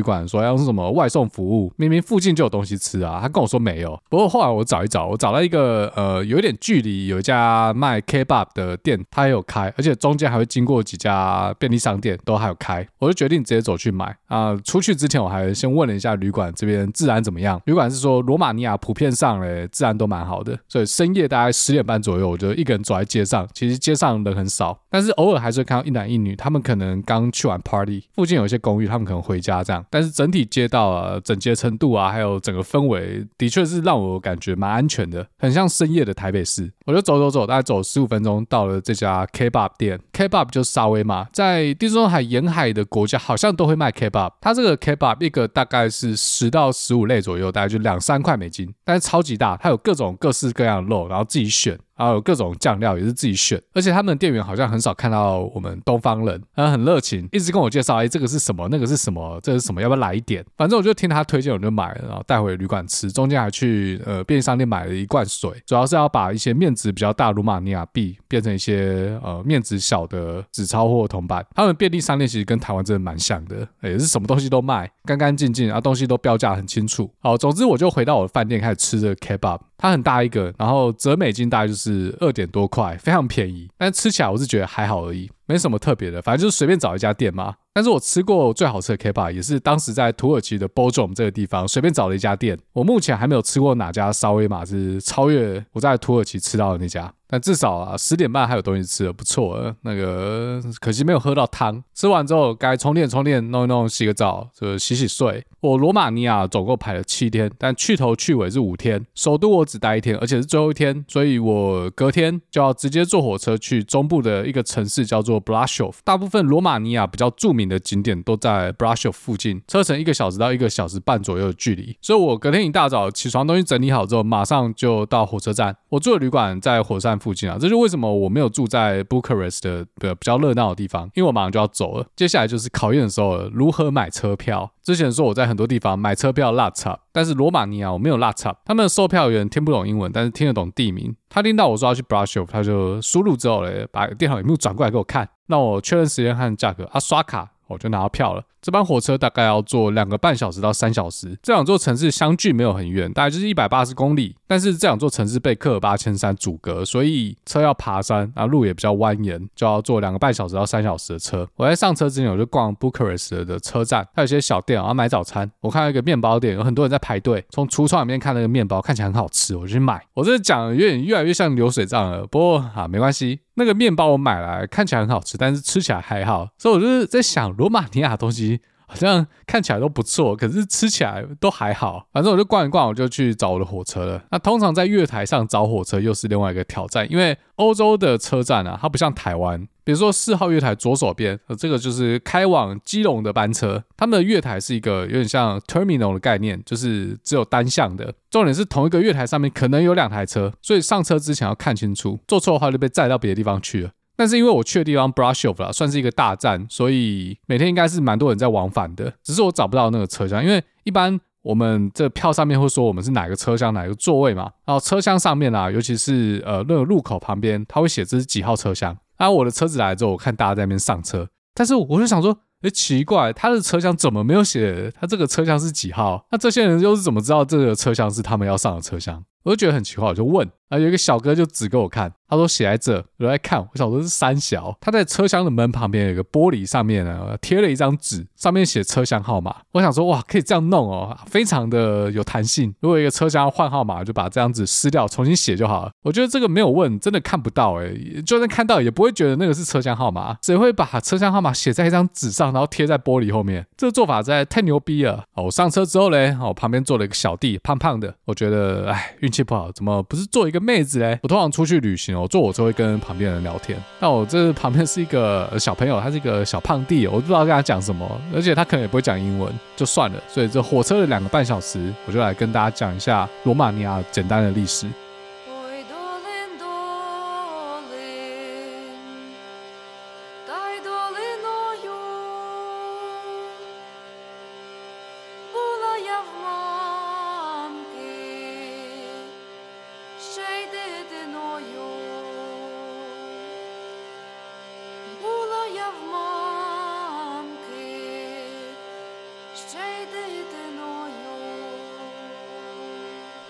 馆说要用什么外送服务，明明附近就有东西吃啊。他跟我说没有，不过后来我找一找，我找到一个呃有一点距离有一家卖 Kebab 的店，他也有开，而且中间还会经过几家便利商店，都还有开。我就决定直接走去买啊。出去之前我还先问了一下旅馆这边治安怎么样，旅馆是说罗马尼亚普遍上嘞治安都蛮好的，所以深夜大概十点半左右，我就一个人走在街上，其实街上人很少，但是偶尔还是会看到一男一女，他们可能刚去完 party，附近有一些公寓，他们可能回家这样。但是整体街道啊，整洁程度啊，还有整个氛围，的确是让我感觉蛮安全的，很像深夜的台北市。我就走走走，大概走十五分钟，到了这家 K 吧 Kebab 店。Kebab 就是沙威玛，在地中海沿海的国家好像都会卖 Kebab。它这个 Kebab 一个大概是十到十五类左右，大概就两三块美金，但是超级大，它有各种各式各样的肉，然后自己选。还有各种酱料也是自己选，而且他们的店员好像很少看到我们东方人，他很热情，一直跟我介绍，哎，这个是什么，那个是什么，这是什么，要不要来一点？反正我就听他推荐，我就买了，然后带回旅馆吃。中间还去呃便利商店买了一罐水，主要是要把一些面值比较大罗马尼亚币变成一些呃面值小的纸钞或铜板。他们便利商店其实跟台湾真的蛮像的，也是什么东西都卖，干干净净，然后东西都标价很清楚。好，总之我就回到我的饭店开始吃这个 kebab。它很大一个，然后折美金大概就是是二点多块，非常便宜。但吃起来我是觉得还好而已，没什么特别的，反正就是随便找一家店嘛。但是我吃过最好吃的 kebab 也是当时在土耳其的 Bodrum 这个地方随便找了一家店。我目前还没有吃过哪家稍微嘛是超越我在土耳其吃到的那家。但至少啊，十点半还有东西吃的，不错。那个可惜没有喝到汤。吃完之后该充电充电，弄一弄，洗个澡，就洗洗睡。我罗马尼亚总共排了七天，但去头去尾是五天。首都我只待一天，而且是最后一天，所以我隔天就要直接坐火车去中部的一个城市，叫做 Brasov。大部分罗马尼亚比较著名的景点都在 Brasov 附近，车程一个小时到一个小时半左右的距离。所以我隔天一大早起床，东西整理好之后，马上就到火车站。我住的旅馆在火车站附近啊，这就为什么我没有住在 Bucharest 的比较热闹的地方，因为我马上就要走了。接下来就是考验的时候了，如何买车票。之前说我在很多地方买车票落差，但是罗马尼亚我没有落差。他们的售票员听不懂英文，但是听得懂地名。他听到我说要去 Brasov，他就输入之后嘞，把电脑屏幕转过来给我看，让我确认时间和价格啊，刷卡。我就拿到票了。这班火车大概要坐两个半小时到三小时。这两座城市相距没有很远，大概就是一百八十公里。但是这两座城市被科尔巴千山阻隔，所以车要爬山，然后路也比较蜿蜒，就要坐两个半小时到三小时的车。我在上车之前，我就逛 Bucharest 的车站，它有些小店，然后买早餐。我看到一个面包店，有很多人在排队。从橱窗里面看那个面包，看起来很好吃，我就去买。我这讲的有点越来越像流水账了，不过啊，没关系。那个面包我买来看起来很好吃，但是吃起来还好，所以我就是在想，罗马尼亚的东西好像看起来都不错，可是吃起来都还好。反正我就逛一逛，我就去找我的火车了。那通常在月台上找火车又是另外一个挑战，因为欧洲的车站啊，它不像台湾。比如说四号月台左手边，呃，这个就是开往基隆的班车。他们的月台是一个有点像 terminal 的概念，就是只有单向的。重点是同一个月台上面可能有两台车，所以上车之前要看清楚，坐错的话就被载到别的地方去了。但是因为我去的地方 Brasov 啦，算是一个大站，所以每天应该是蛮多人在往返的。只是我找不到那个车厢，因为一般我们这票上面会说我们是哪个车厢哪个座位嘛。然后车厢上面啊，尤其是呃那个入口旁边，它会写这是几号车厢。然后我的车子来之后，我看大家在那边上车，但是我就想说，诶，奇怪，他的车厢怎么没有写他这个车厢是几号？那这些人又是怎么知道这个车厢是他们要上的车厢？我就觉得很奇怪，我就问。啊，有一个小哥就指给我看，他说写在这，我在看，我想说是三小。他在车厢的门旁边有个玻璃上面呢，贴了一张纸，上面写车厢号码。我想说哇，可以这样弄哦，非常的有弹性。如果一个车厢要换号码，就把这张纸撕掉，重新写就好了。我觉得这个没有问，真的看不到诶，就算看到也不会觉得那个是车厢号码。谁会把车厢号码写在一张纸上，然后贴在玻璃后面？这个做法在太牛逼了。哦，我上车之后嘞，哦，旁边坐了一个小弟，胖胖的。我觉得哎，运气不好，怎么不是坐一个妹子嘞。我通常出去旅行哦，坐火车会跟旁边人聊天。那我这旁边是一个小朋友，他是一个小胖弟，我不知道跟他讲什么，而且他可能也不会讲英文，就算了。所以这火车的两个半小时，我就来跟大家讲一下罗马尼亚简单的历史。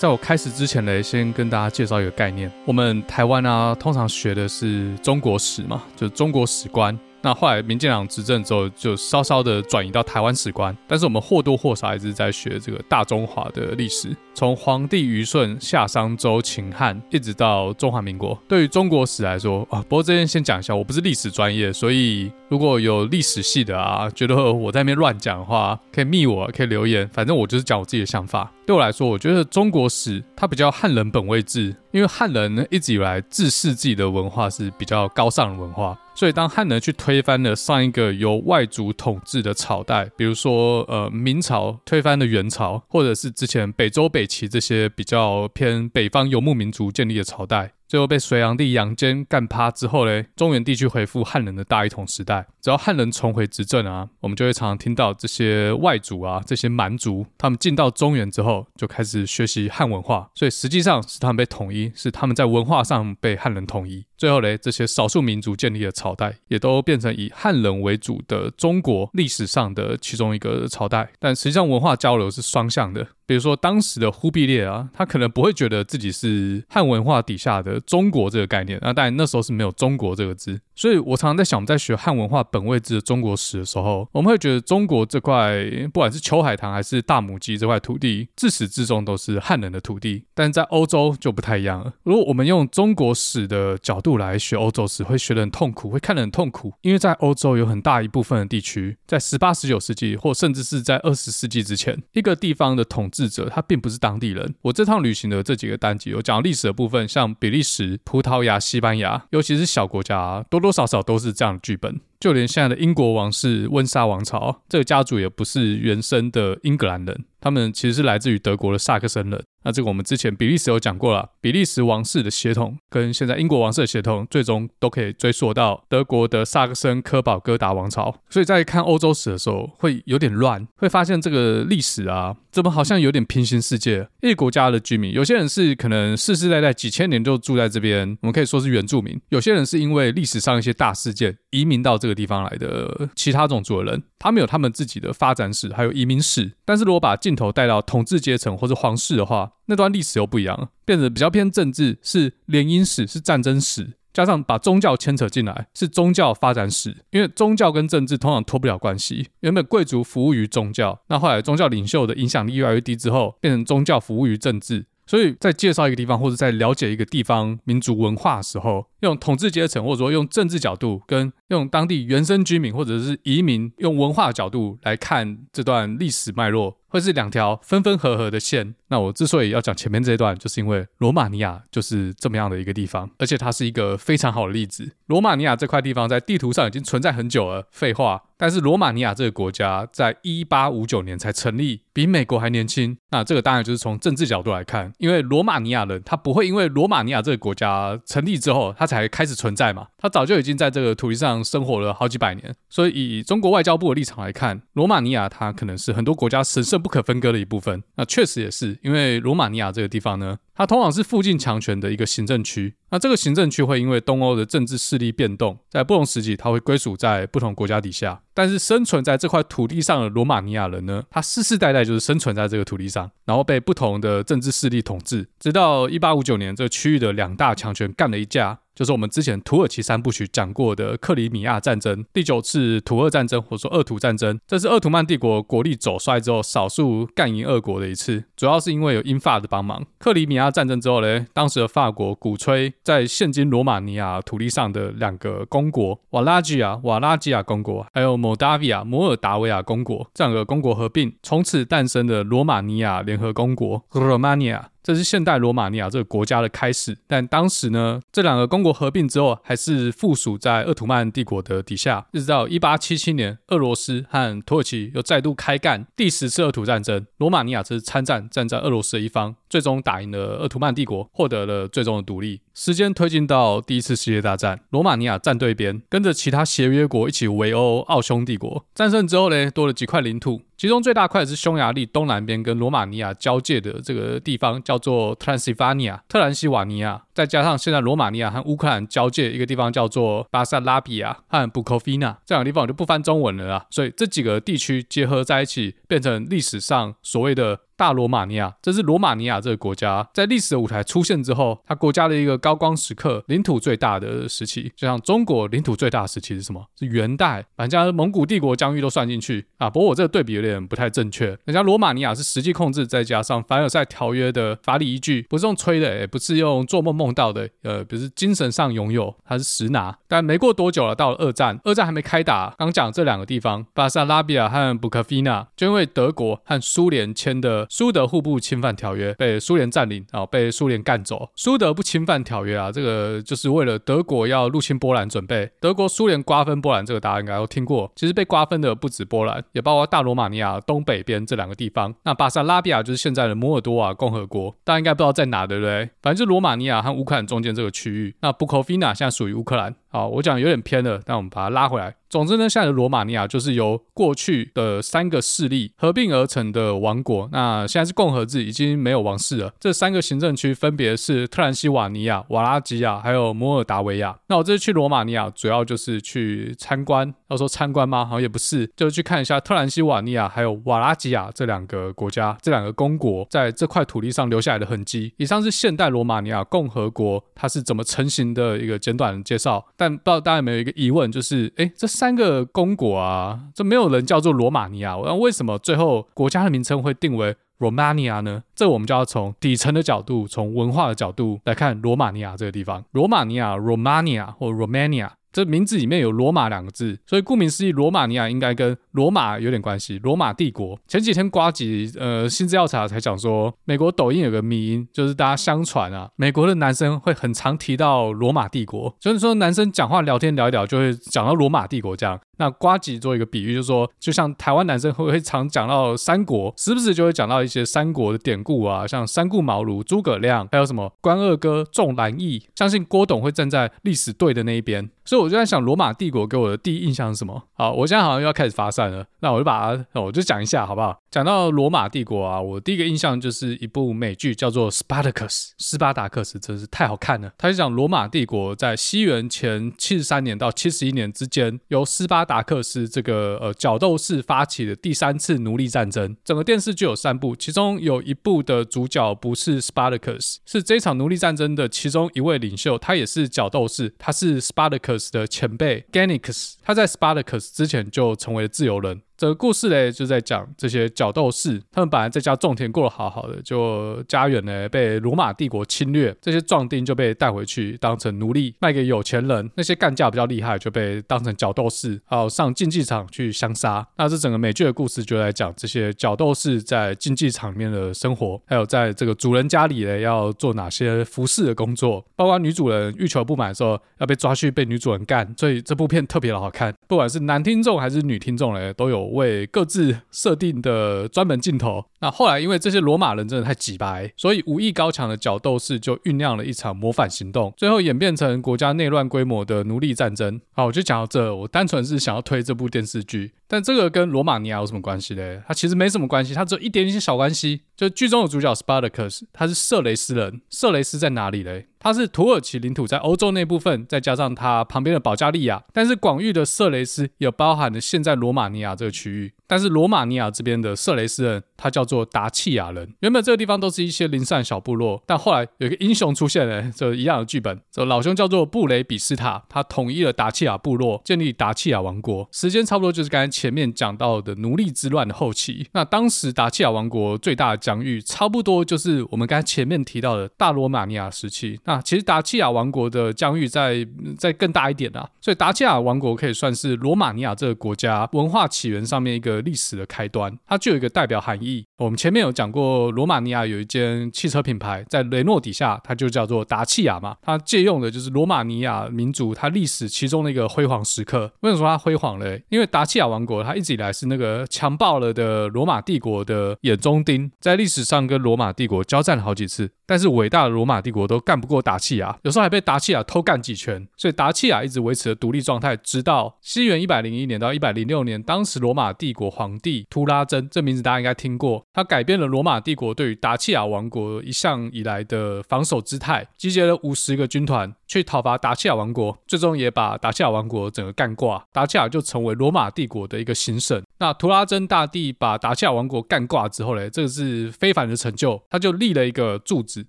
在我开始之前呢，先跟大家介绍一个概念。我们台湾啊，通常学的是中国史嘛，就是中国史观。那后来民进党执政之后，就稍稍的转移到台湾史观，但是我们或多或少还是在学这个大中华的历史，从黄帝虞舜、夏商周、秦汉，一直到中华民国。对于中国史来说啊，不过这边先讲一下，我不是历史专业，所以如果有历史系的啊，觉得我在那边乱讲的话，可以密我，可以留言，反正我就是讲我自己的想法。对我来说，我觉得中国史它比较汉人本位制，因为汉人一直以来自视自己的文化是比较高尚的文化。所以，当汉人去推翻了上一个由外族统治的朝代，比如说呃明朝推翻了元朝，或者是之前北周、北齐这些比较偏北方游牧民族建立的朝代。最后被隋炀帝杨坚干趴之后嘞，中原地区恢复汉人的。大一统时代。只要汉人重回执政啊，我们就会常常听到这些外族啊、这些蛮族，他们进到中原之后就开始学习汉文化，所以实际上是他们被统一，是他们在文化上被汉人统一。最后嘞，这些少数民族建立的朝代，也都变成以汉人为主的。中国历史上的其中一个朝代。但实际上文化交流是双向的。比如说，当时的忽必烈啊，他可能不会觉得自己是汉文化底下的中国这个概念。那当然那时候是没有“中国”这个字，所以我常常在想，我们在学汉文化本位制的中国史的时候，我们会觉得中国这块，不管是秋海棠还是大母鸡这块土地，自始至终都是汉人的土地。但是在欧洲就不太一样了。如果我们用中国史的角度来学欧洲史，会学得很痛苦，会看得很痛苦，因为在欧洲有很大一部分的地区，在十八、十九世纪，或甚至是在二十世纪之前，一个地方的统治。者他并不是当地人。我这趟旅行的这几个单集有讲历史的部分，像比利时、葡萄牙、西班牙，尤其是小国家，多多少少都是这样的剧本。就连现在的英国王室温莎王朝，这个家族也不是原生的英格兰人，他们其实是来自于德国的萨克森人。那这个我们之前比利时有讲过了，比利时王室的血统跟现在英国王室的血统，最终都可以追溯到德国的萨克森科堡哥达王朝。所以在看欧洲史的时候，会有点乱，会发现这个历史啊，怎么好像有点平行世界？一个国家的居民，有些人是可能世世代代几千年就住在这边，我们可以说是原住民；有些人是因为历史上一些大事件移民到这个地方来的其他种族的人，他们有他们自己的发展史，还有移民史。但是如果把镜头带到统治阶层或者皇室的话，那段历史又不一样了，变得比较偏政治，是联姻史，是战争史，加上把宗教牵扯进来，是宗教发展史。因为宗教跟政治通常脱不了关系。原本贵族服务于宗教，那后来宗教领袖的影响力越来越低之后，变成宗教服务于政治。所以在介绍一个地方，或者在了解一个地方民族文化的时候，用统治阶层，或者说用政治角度，跟用当地原生居民或者是移民用文化角度来看这段历史脉络，会是两条分分合合的线。那我之所以要讲前面这一段，就是因为罗马尼亚就是这么样的一个地方，而且它是一个非常好的例子。罗马尼亚这块地方在地图上已经存在很久了，废话。但是罗马尼亚这个国家在一八五九年才成立，比美国还年轻。那这个当然就是从政治角度来看，因为罗马尼亚人他不会因为罗马尼亚这个国家成立之后，他才开始存在嘛，他早就已经在这个土地上生活了好几百年。所以以中国外交部的立场来看，罗马尼亚它可能是很多国家神圣不可分割的一部分。那确实也是，因为罗马尼亚这个地方呢，它通常是附近强权的一个行政区。那这个行政区会因为东欧的政治势力变动，在不同时期，它会归属在不同国家底下。但是生存在这块土地上的罗马尼亚人呢，他世世代代就是生存在这个土地上，然后被不同的政治势力统治，直到一八五九年，这个区域的两大强权干了一架。就是我们之前土耳其三部曲讲过的克里米亚战争，第九次土俄战争或者说鄂图战争，这是鄂图曼帝国国力走衰之后少数干赢俄国的一次，主要是因为有英法的帮忙。克里米亚战争之后呢，当时的法国鼓吹在现今罗马尼亚土地上的两个公国瓦拉吉亚瓦拉吉亚公国，还有摩达维亚摩尔达维亚公国这两个公国合并，从此诞生的罗马尼亚联合公国 Romania。这是现代罗马尼亚这个国家的开始。但当时呢，这两个公国合并之后，还是附属在鄂图曼帝国的底下。一直到一八七七年，俄罗斯和土耳其又再度开干第十次鄂图战争，罗马尼亚则是参战，站在俄罗斯的一方，最终打赢了鄂图曼帝国，获得了最终的独立。时间推进到第一次世界大战，罗马尼亚站对边，跟着其他协约国一起围殴奥匈帝国。战胜之后呢，多了几块领土。其中最大块是匈牙利东南边跟罗马尼亚交界的这个地方，叫做 Transylvania 特兰西瓦尼亚。再加上现在罗马尼亚和乌克兰交界一个地方叫做巴萨拉比亚和布科菲纳，这两个地方我就不翻中文了啦。所以这几个地区结合在一起，变成历史上所谓的。大罗马尼亚，这是罗马尼亚这个国家在历史的舞台出现之后，它国家的一个高光时刻，领土最大的时期。就像中国领土最大的时期是什么？是元代，把人家蒙古帝国疆域都算进去啊。不过我这个对比有点不太正确，人家罗马尼亚是实际控制，再加上凡尔赛条约的法理依据，不是用吹的，也不是用做梦梦到的，呃，不是精神上拥有，还是实拿。但没过多久了，到了二战，二战还没开打，刚讲这两个地方，巴萨拉比亚和布科菲纳，就因为德国和苏联签的。苏德互不侵犯条约被苏联占领啊，被苏联干走。苏德不侵犯条约啊，这个就是为了德国要入侵波兰准备。德国苏联瓜分波兰，这个大家应该都听过。其实被瓜分的不止波兰，也包括大罗马尼亚东北边这两个地方。那巴萨拉比亚就是现在的摩尔多瓦共和国，大家应该不知道在哪，对不对？反正就罗马尼亚和乌克兰中间这个区域。那 Bukovina 现在属于乌克兰。好，我讲有点偏了，但我们把它拉回来。总之呢，现在的罗马尼亚就是由过去的三个势力合并而成的王国。那现在是共和制，已经没有王室了。这三个行政区分别是特兰西瓦尼亚、瓦拉吉亚还有摩尔达维亚。那我这次去罗马尼亚，主要就是去参观。要说参观吗？好像也不是，就是去看一下特兰西瓦尼亚还有瓦拉吉亚这两个国家，这两个公国在这块土地上留下来的痕迹。以上是现代罗马尼亚共和国它是怎么成型的一个简短介绍。但不知道大家有没有一个疑问，就是哎，这三个公国啊，这没有人叫做罗马尼亚，那为什么最后国家的名称会定为 Romania 呢？这我们就要从底层的角度，从文化的角度来看罗马尼亚这个地方。罗马尼亚 （Romania） 或 Romania。这名字里面有“罗马”两个字，所以顾名思义，罗马尼亚应该跟罗马有点关系。罗马帝国前几天瓜吉呃新资料查才讲说，美国抖音有个迷因，就是大家相传啊，美国的男生会很常提到罗马帝国，所以说男生讲话聊天聊一聊就会讲到罗马帝国这样。那瓜吉做一个比喻，就是说，就像台湾男生会会常讲到三国，时不时就会讲到一些三国的典故啊，像三顾茅庐、诸葛亮，还有什么关二哥、重蓝义，相信郭董会站在历史对的那一边。所以我就在想，罗马帝国给我的第一印象是什么？好，我现在好像又要开始发散了，那我就把它，我就讲一下好不好？讲到罗马帝国啊，我第一个印象就是一部美剧叫做《Spartacus》，斯巴达克斯，真是太好看了。它就讲罗马帝国在西元前七十三年到七十一年之间，由斯巴达克斯这个呃角斗士发起的第三次奴隶战争。整个电视剧有三部，其中有一部的主角不是 Spartacus，是这场奴隶战争的其中一位领袖，他也是角斗士，他是 Spartacus 的前辈 Gannicus，他在 Spartacus 之前就成为了自由人。这个故事嘞，就在讲这些角斗士，他们本来在家种田过得好好的，就家园呢被罗马帝国侵略，这些壮丁就被带回去当成奴隶，卖给有钱人。那些干架比较厉害，就被当成角斗士，还有上竞技场去相杀。那这整个美剧的故事就在讲这些角斗士在竞技场里面的生活，还有在这个主人家里呢要做哪些服侍的工作，包括女主人欲求不满的时候要被抓去被女主人干。所以这部片特别的好看，不管是男听众还是女听众呢，都有。为各自设定的专门镜头。那后来因为这些罗马人真的太机掰，所以武艺高强的角斗士就酝酿了一场谋反行动，最后演变成国家内乱规模的奴隶战争。好，我就讲到这。我单纯是想要推这部电视剧，但这个跟罗马尼亚有什么关系呢？它其实没什么关系，它只有一点点小关系。就剧中的主角 Spartacus，他是色雷斯人。色雷斯在哪里嘞？它是土耳其领土在欧洲那部分，再加上它旁边的保加利亚。但是广域的色雷斯也包含了现在罗马尼亚这个区域。但是罗马尼亚这边的色雷斯人，他叫做达契亚人。原本这个地方都是一些零散小部落，但后来有一个英雄出现了，这一样的剧本。这老兄叫做布雷比斯塔，他统一了达契亚部落，建立达契亚王国。时间差不多就是刚才前面讲到的奴隶之乱的后期。那当时达契亚王国最大的疆域，差不多就是我们刚才前面提到的大罗马尼亚时期。那其实达契亚王国的疆域再再更大一点啊，所以达契亚王国可以算是罗马尼亚这个国家文化起源上面一个历史的开端，它就有一个代表含义，义。我们前面有讲过，罗马尼亚有一间汽车品牌，在雷诺底下，它就叫做达契亚嘛。它借用的就是罗马尼亚民族它历史其中的一个辉煌时刻。为什么说它辉煌嘞？因为达契亚王国它一直以来是那个强暴了的罗马帝国的眼中钉，在历史上跟罗马帝国交战了好几次，但是伟大的罗马帝国都干不过达契亚，有时候还被达契亚偷干几拳。所以达契亚一直维持着独立状态，直到西元一百零一年到一百零六年，当时罗马帝国皇帝图拉真，这名字大家应该听过。他改变了罗马帝国对于达契亚王国一向以来的防守姿态，集结了五十个军团去讨伐达契亚王国，最终也把达契亚王国整个干挂，达契亚就成为罗马帝国的一个行省。那图拉真大帝把达契亚王国干挂之后嘞，这个是非凡的成就，他就立了一个柱子，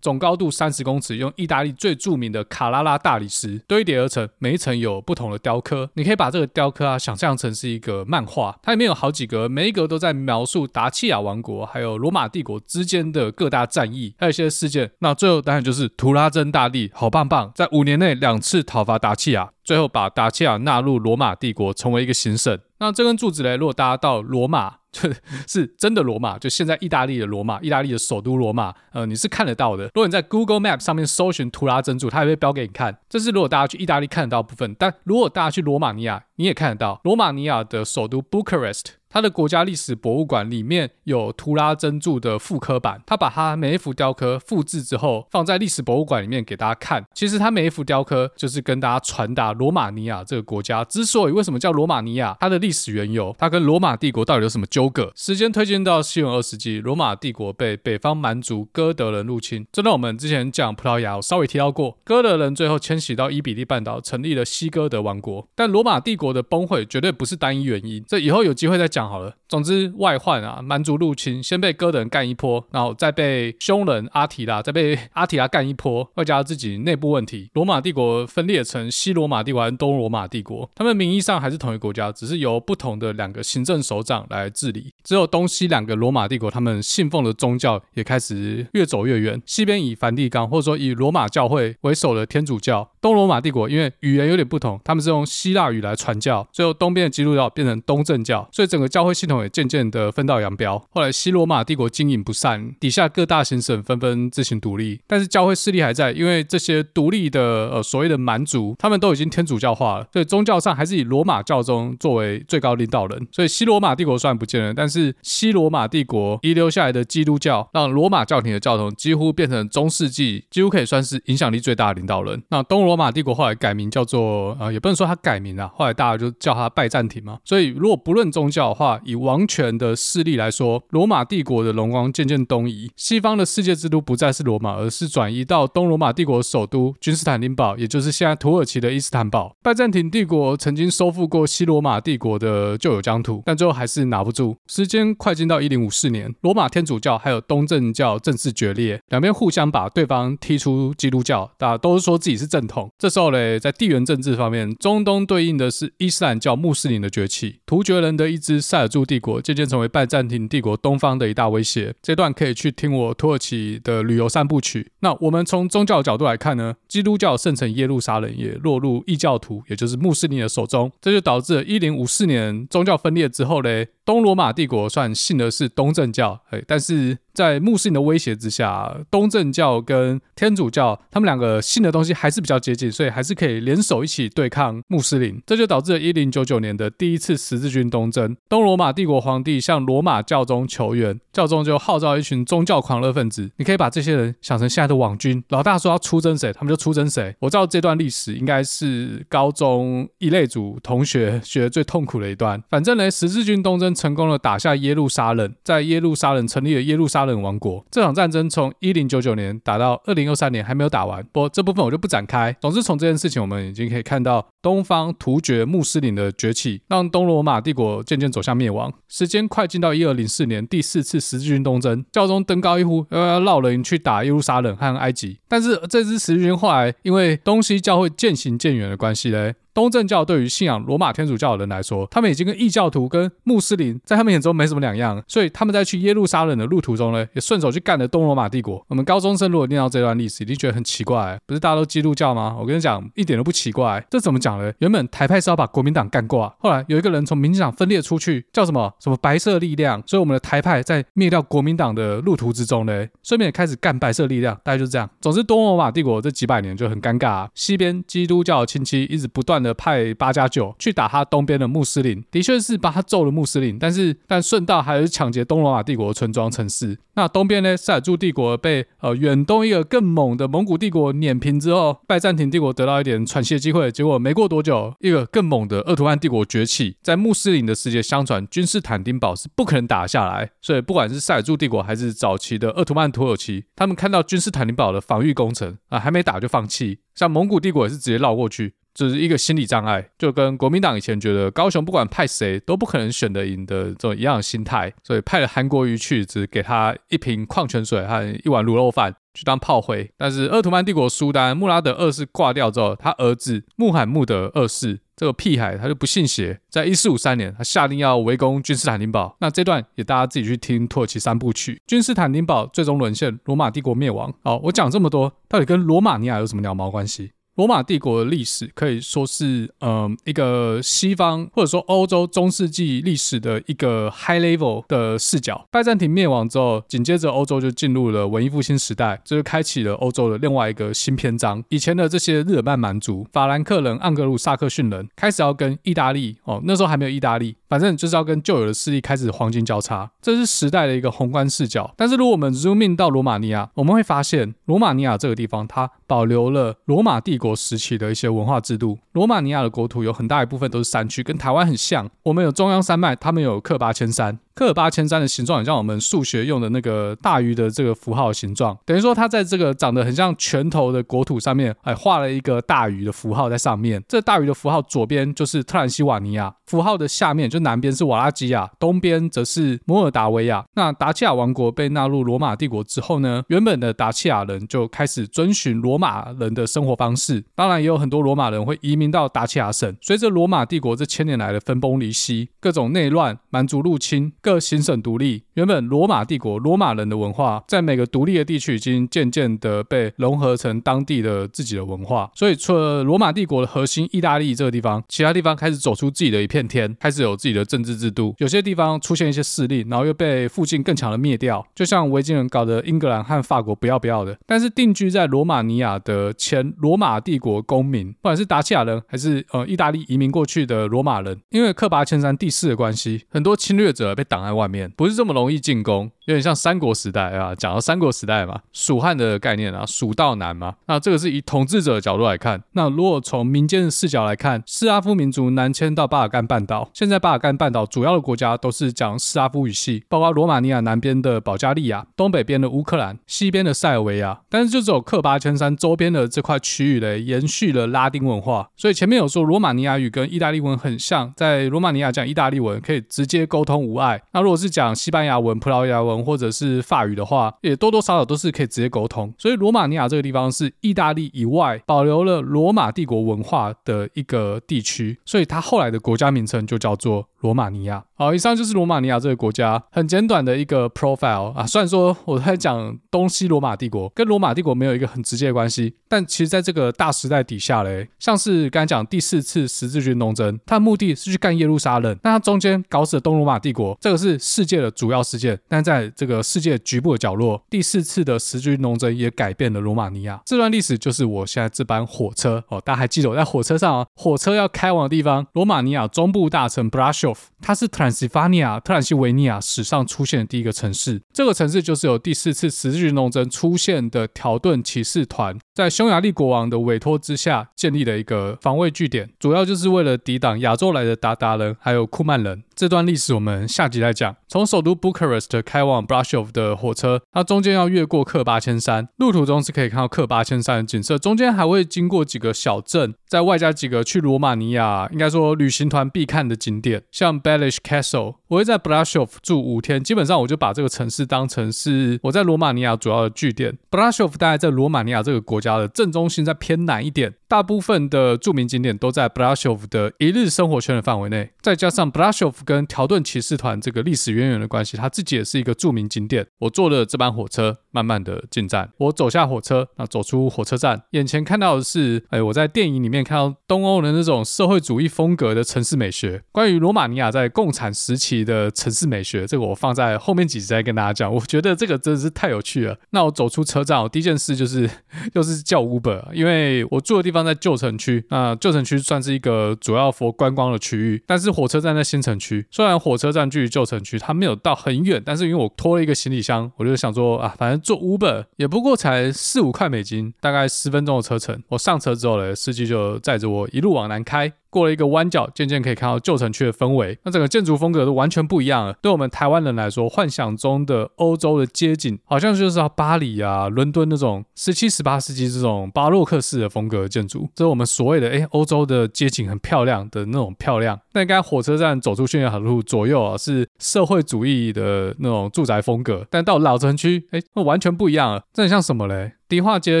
总高度三十公尺，用意大利最著名的卡拉拉大理石堆叠而成，每一层有不同的雕刻，你可以把这个雕刻啊想象成是一个漫画，它里面有好几格，每一格都在描述达契亚王国还有罗马帝国之间的各大战役，还有一些事件。那最后当然就是图拉真大帝好棒棒，在五年年内两次讨伐达契亚，最后把达契亚纳入罗马帝国，成为一个行省。那这根柱子嘞，如果大家到罗马，就是真的罗马，就现在意大利的罗马，意大利的首都罗马，呃，你是看得到的。如果你在 Google Map 上面搜寻图拉真柱，它也会标给你看。这是如果大家去意大利看得到部分，但如果大家去罗马尼亚，你也看得到罗马尼亚的首都 Bucharest。它的国家历史博物馆里面有图拉真柱的复刻版，他把它每一幅雕刻复制之后放在历史博物馆里面给大家看。其实它每一幅雕刻就是跟大家传达罗马尼亚这个国家之所以为什么叫罗马尼亚，它的历史缘由，它跟罗马帝国到底有什么纠葛？时间推进到西元二世纪，罗马帝国被北方蛮族哥德人入侵。这让我们之前讲葡萄牙，我稍微提到过，哥德人最后迁徙到伊比利半岛，成立了西哥德王国。但罗马帝国的崩溃绝对不是单一原因，这以后有机会再讲。讲好了，总之外患啊，蛮族入侵，先被哥德人干一波，然后再被匈人阿提拉，再被阿提拉干一波，外加自己内部问题，罗马帝国分裂成西罗马帝国和东罗马帝国，他们名义上还是同一国家，只是由不同的两个行政首长来治理。只有东西两个罗马帝国，他们信奉的宗教也开始越走越远，西边以梵蒂冈或者说以罗马教会为首的天主教，东罗马帝国因为语言有点不同，他们是用希腊语来传教，最后东边的基督教变成东正教，所以整个教会系统也渐渐的分道扬镳。后来西罗马帝国经营不善，底下各大行省纷纷自行独立，但是教会势力还在，因为这些独立的呃所谓的蛮族，他们都已经天主教化了，所以宗教上还是以罗马教宗作为最高领导人。所以西罗马帝国虽然不见了，但是西罗马帝国遗留下来的基督教，让罗马教廷的教宗几乎变成中世纪几乎可以算是影响力最大的领导人。那东罗马帝国后来改名叫做呃，也不能说他改名啊，后来大家就叫他拜占庭嘛。所以如果不论宗教的话，以王王权的势力来说，罗马帝国的荣光渐渐东移，西方的世界之都不再是罗马，而是转移到东罗马帝国首都君士坦丁堡，也就是现在土耳其的伊斯坦堡。拜占庭帝国曾经收复过西罗马帝国的旧有疆土，但最后还是拿不住。时间快进到一零五四年，罗马天主教还有东正教正式决裂，两边互相把对方踢出基督教，大家都是说自己是正统。这时候嘞，在地缘政治方面，中东对应的是伊斯兰教穆斯林的崛起，突厥人的一支塞尔柱帝国渐渐成为拜占庭帝国东方的一大威胁。这段可以去听我土耳其的旅游三部曲。那我们从宗教角度来看呢，基督教圣城耶路撒冷也落入异教徒，也就是穆斯林的手中，这就导致了一零五四年宗教分裂之后嘞，东罗马帝国算信的是东正教，哎，但是。在穆斯林的威胁之下，东正教跟天主教他们两个信的东西还是比较接近，所以还是可以联手一起对抗穆斯林。这就导致了一零九九年的第一次十字军东征，东罗马帝国皇帝向罗马教宗求援，教宗就号召一群宗教狂热分子。你可以把这些人想成现在的网军，老大说要出征谁，他们就出征谁。我知道这段历史应该是高中一类组同学学的最痛苦的一段。反正呢，十字军东征成功的打下耶路撒冷，在耶路撒冷成立了耶路撒。沙人王国这场战争从一零九九年打到二零二三年还没有打完，不这部分我就不展开。总之，从这件事情我们已经可以看到东方突厥穆斯林的崛起，让东罗马帝国渐渐走向灭亡。时间快进到一二零四年第四次十字军东征，教宗登高一呼，要要绕人去打耶路撒冷和埃及。但是这支十字军后来因为东西教会渐行渐远的关系嘞，东正教对于信仰罗马天主教的人来说，他们已经跟异教徒、跟穆斯林在他们眼中没什么两样，所以他们在去耶路撒冷的路途中呢，也顺手去干了东罗马帝国。我们高中生如果念到这段历史，一定觉得很奇怪，不是大家都基督教吗？我跟你讲，一点都不奇怪。这怎么讲呢？原本台派是要把国民党干挂，后来有一个人从民进党分裂出去，叫什么什么白色力量，所以我们的台派在灭掉国民党的路途之中呢，顺便也开始干白色力量，大概就是这样。总之，东罗马帝国这几百年就很尴尬啊，西边基督教的亲戚一直不断的派八加九去打他东边的穆斯林，的确是把他揍了穆斯林，但是但顺道还是抢劫东罗马帝国的村庄城市。那东边呢，塞尔柱帝国被呃远东一个更猛的蒙古帝国碾平之后，拜占庭帝国得到一点喘息的机会，结果没过多久，一个更猛的鄂图曼帝国崛起。在穆斯林的世界，相传君士坦丁堡是不可能打下来，所以不管是塞尔柱帝国还是早期的鄂图曼土耳其，他们看到君士坦丁堡的防御工程啊还没打就放弃，像蒙古帝国也是直接绕过去。这是一个心理障碍，就跟国民党以前觉得高雄不管派谁都不可能选得赢的这种一样的心态，所以派了韩国瑜去，只给他一瓶矿泉水和一碗卤肉饭去当炮灰。但是鄂图曼帝国苏丹穆拉德二世挂掉之后，他儿子穆罕默德二世这个屁孩他就不信邪，在一四五三年他下令要围攻君士坦丁堡。那这段也大家自己去听土耳其三部曲。君士坦丁堡最终沦陷，罗马帝国灭亡。好，我讲这么多，到底跟罗马尼亚有什么鸟毛关系？罗马帝国的历史可以说是，嗯、呃，一个西方或者说欧洲中世纪历史的一个 high level 的视角。拜占庭灭亡之后，紧接着欧洲就进入了文艺复兴时代，这就开启了欧洲的另外一个新篇章。以前的这些日耳曼蛮族、法兰克人、盎格鲁撒克逊人，开始要跟意大利哦，那时候还没有意大利，反正就是要跟旧有的势力开始黄金交叉。这是时代的一个宏观视角。但是如果我们 zoom in 到罗马尼亚，我们会发现，罗马尼亚这个地方它保留了罗马帝国时期的一些文化制度。罗马尼亚的国土有很大一部分都是山区，跟台湾很像。我们有中央山脉，他们有克巴千山。科尔巴千山的形状很像我们数学用的那个大鱼的这个符号形状，等于说它在这个长得很像拳头的国土上面，哎，画了一个大鱼的符号在上面。这大鱼的符号左边就是特兰西瓦尼亚，符号的下面就南边是瓦拉基亚，东边则是摩尔达维亚。那达契亚王国被纳入罗马帝国之后呢，原本的达契亚人就开始遵循罗马人的生活方式。当然，也有很多罗马人会移民到达契亚省。随着罗马帝国这千年来的分崩离析，各种内乱、蛮族入侵。行省独立，原本罗马帝国罗马人的文化，在每个独立的地区已经渐渐的被融合成当地的自己的文化。所以，除了罗马帝国的核心意大利这个地方，其他地方开始走出自己的一片天，开始有自己的政治制度。有些地方出现一些势力，然后又被附近更强的灭掉，就像维京人搞得英格兰和法国不要不要的。但是定居在罗马尼亚的前罗马帝国公民，不管是达契亚人还是呃意大利移民过去的罗马人，因为克巴千山地势的关系，很多侵略者被挡。在外面不是这么容易易进攻，有点像三国时代啊。讲到三国时代嘛，蜀汉的概念啊，蜀道难嘛。那这个是以统治者的角度来看。那如果从民间的视角来看，斯拉夫民族南迁到巴尔干半岛，现在巴尔干半岛主要的国家都是讲斯拉夫语系，包括罗马尼亚南边的保加利亚、东北边的乌克兰、西边的塞尔维亚。但是就只有克巴千山周边的这块区域嘞，延续了拉丁文化。所以前面有说罗马尼亚语跟意大利文很像，在罗马尼亚讲意大利文可以直接沟通无碍。那如果是讲西班牙亚文、葡萄牙文或者是法语的话，也多多少少都是可以直接沟通。所以罗马尼亚这个地方是意大利以外保留了罗马帝国文化的一个地区，所以它后来的国家名称就叫做罗马尼亚。好，以上就是罗马尼亚这个国家很简短的一个 profile 啊。虽然说我在讲东西罗马帝国，跟罗马帝国没有一个很直接的关系，但其实在这个大时代底下嘞，像是刚才讲第四次十字军东征，它的目的是去干耶路撒冷，那它中间搞死了东罗马帝国，这个是世界的主要事件。但在这个世界局部的角落，第四次的十字军东征也改变了罗马尼亚。这段历史就是我现在这班火车哦，大家还记得我在火车上啊，火车要开往的地方，罗马尼亚中部大城 Brasov，它是特兰西法尼亚、特兰西维尼亚史上出现的第一个城市。这个城市就是由第四次十字军东征出现的条顿骑士团，在匈牙利国王的委托之下建立的一个防卫据点，主要就是为了抵挡亚洲来的鞑靼人还有库曼人。这段历史我们下集再讲。从首都 Bucharest 开往 Brașov 的火车，它中间要越过克八千山，路途中是可以看到克八千山的景色，中间还会经过几个小镇，再外加几个去罗马尼亚应该说旅行团必看的景点，像 b e l i s h Castle。我会在 Brașov 住五天，基本上我就把这个城市当成是我在罗马尼亚主要的据点。Brașov 大概在罗马尼亚这个国家的正中心，在偏南一点。大部分的著名景点都在 Brașov 的一日生活圈的范围内，再加上 Brașov 跟条顿骑士团这个历史渊源的关系，它自己也是一个著名景点。我坐了这班火车，慢慢的进站。我走下火车，那走出火车站，眼前看到的是，哎，我在电影里面看到东欧的那种社会主义风格的城市美学。关于罗马尼亚在共产时期的城市美学，这个我放在后面几集再跟大家讲。我觉得这个真的是太有趣了。那我走出车站，我第一件事就是 又是叫 Uber，因为我住的地方。在旧城区，那旧城区算是一个主要佛观光的区域，但是火车站在新城区。虽然火车站距离旧城区它没有到很远，但是因为我拖了一个行李箱，我就想说啊，反正坐 Uber 也不过才四五块美金，大概十分钟的车程。我上车之后呢，司机就载着我一路往南开。过了一个弯角，渐渐可以看到旧城区的氛围。那整个建筑风格都完全不一样了。对我们台湾人来说，幻想中的欧洲的街景，好像就是要巴黎啊、伦敦那种十七、十八世纪这种巴洛克式的风格的建筑。这是我们所谓的诶，欧洲的街景很漂亮的那种漂亮。那刚火车站走出去的路左右啊，是社会主义的那种住宅风格。但到老城区，诶，那完全不一样了。这很像什么嘞？迪化街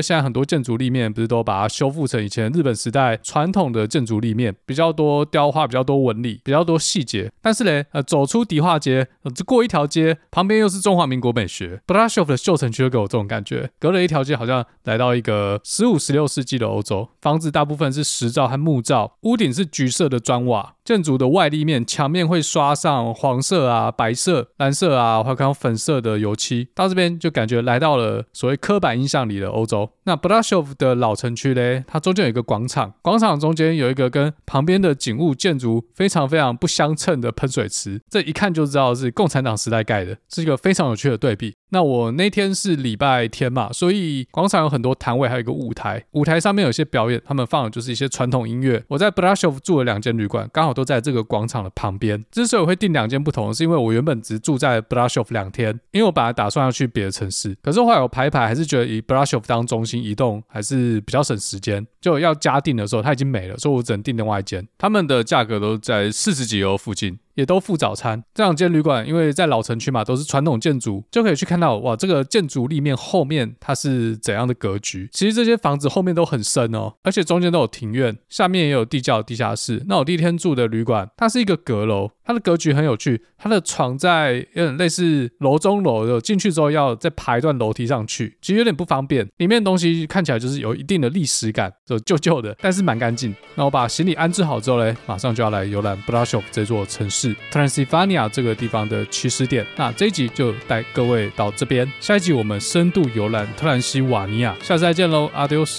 现在很多建筑立面不是都把它修复成以前日本时代传统的建筑立面，比较多雕花，比较多纹理，比较多细节。但是嘞，呃，走出迪化街，呃，过一条街，旁边又是中华民国美学。Brașov 的旧城区就给我这种感觉，隔了一条街，好像来到一个十五、十六世纪的欧洲。房子大部分是石造和木造，屋顶是橘色的砖瓦。建筑的外立面，墙面会刷上黄色啊、白色、蓝色啊，还有粉色的油漆。到这边就感觉来到了所谓刻板印象里的欧洲。那 Brașov 的老城区嘞，它中间有一个广场，广场中间有一个跟旁边的景物建筑非常非常不相称的喷水池，这一看就知道是共产党时代盖的，是一个非常有趣的对比。那我那天是礼拜天嘛，所以广场有很多摊位，还有一个舞台，舞台上面有些表演，他们放的就是一些传统音乐。我在 Brașov 住了两间旅馆，刚好都。在这个广场的旁边。之所以我会订两间不同，是因为我原本只住在 Brașov 两天，因为我本来打算要去别的城市。可是后来我排一排，还是觉得以 Brașov 当中心移动还是比较省时间。就要加订的时候，它已经没了，所以我只能订另外一间。他们的价格都在四十几欧附近。也都附早餐。这两间旅馆，因为在老城区嘛，都是传统建筑，就可以去看到哇，这个建筑立面后面它是怎样的格局。其实这些房子后面都很深哦，而且中间都有庭院，下面也有地窖、地下室。那我第一天住的旅馆，它是一个阁楼，它的格局很有趣，它的床在有点类似楼中楼的，进去之后要再爬一段楼梯上去，其实有点不方便。里面的东西看起来就是有一定的历史感，就旧旧的，但是蛮干净。那我把行李安置好之后嘞，马上就要来游览 Brașov 这座城市。Transilvania 这个地方的起始点，那这一集就带各位到这边，下一集我们深度游览特兰西瓦尼亚，下次再见喽，Adios。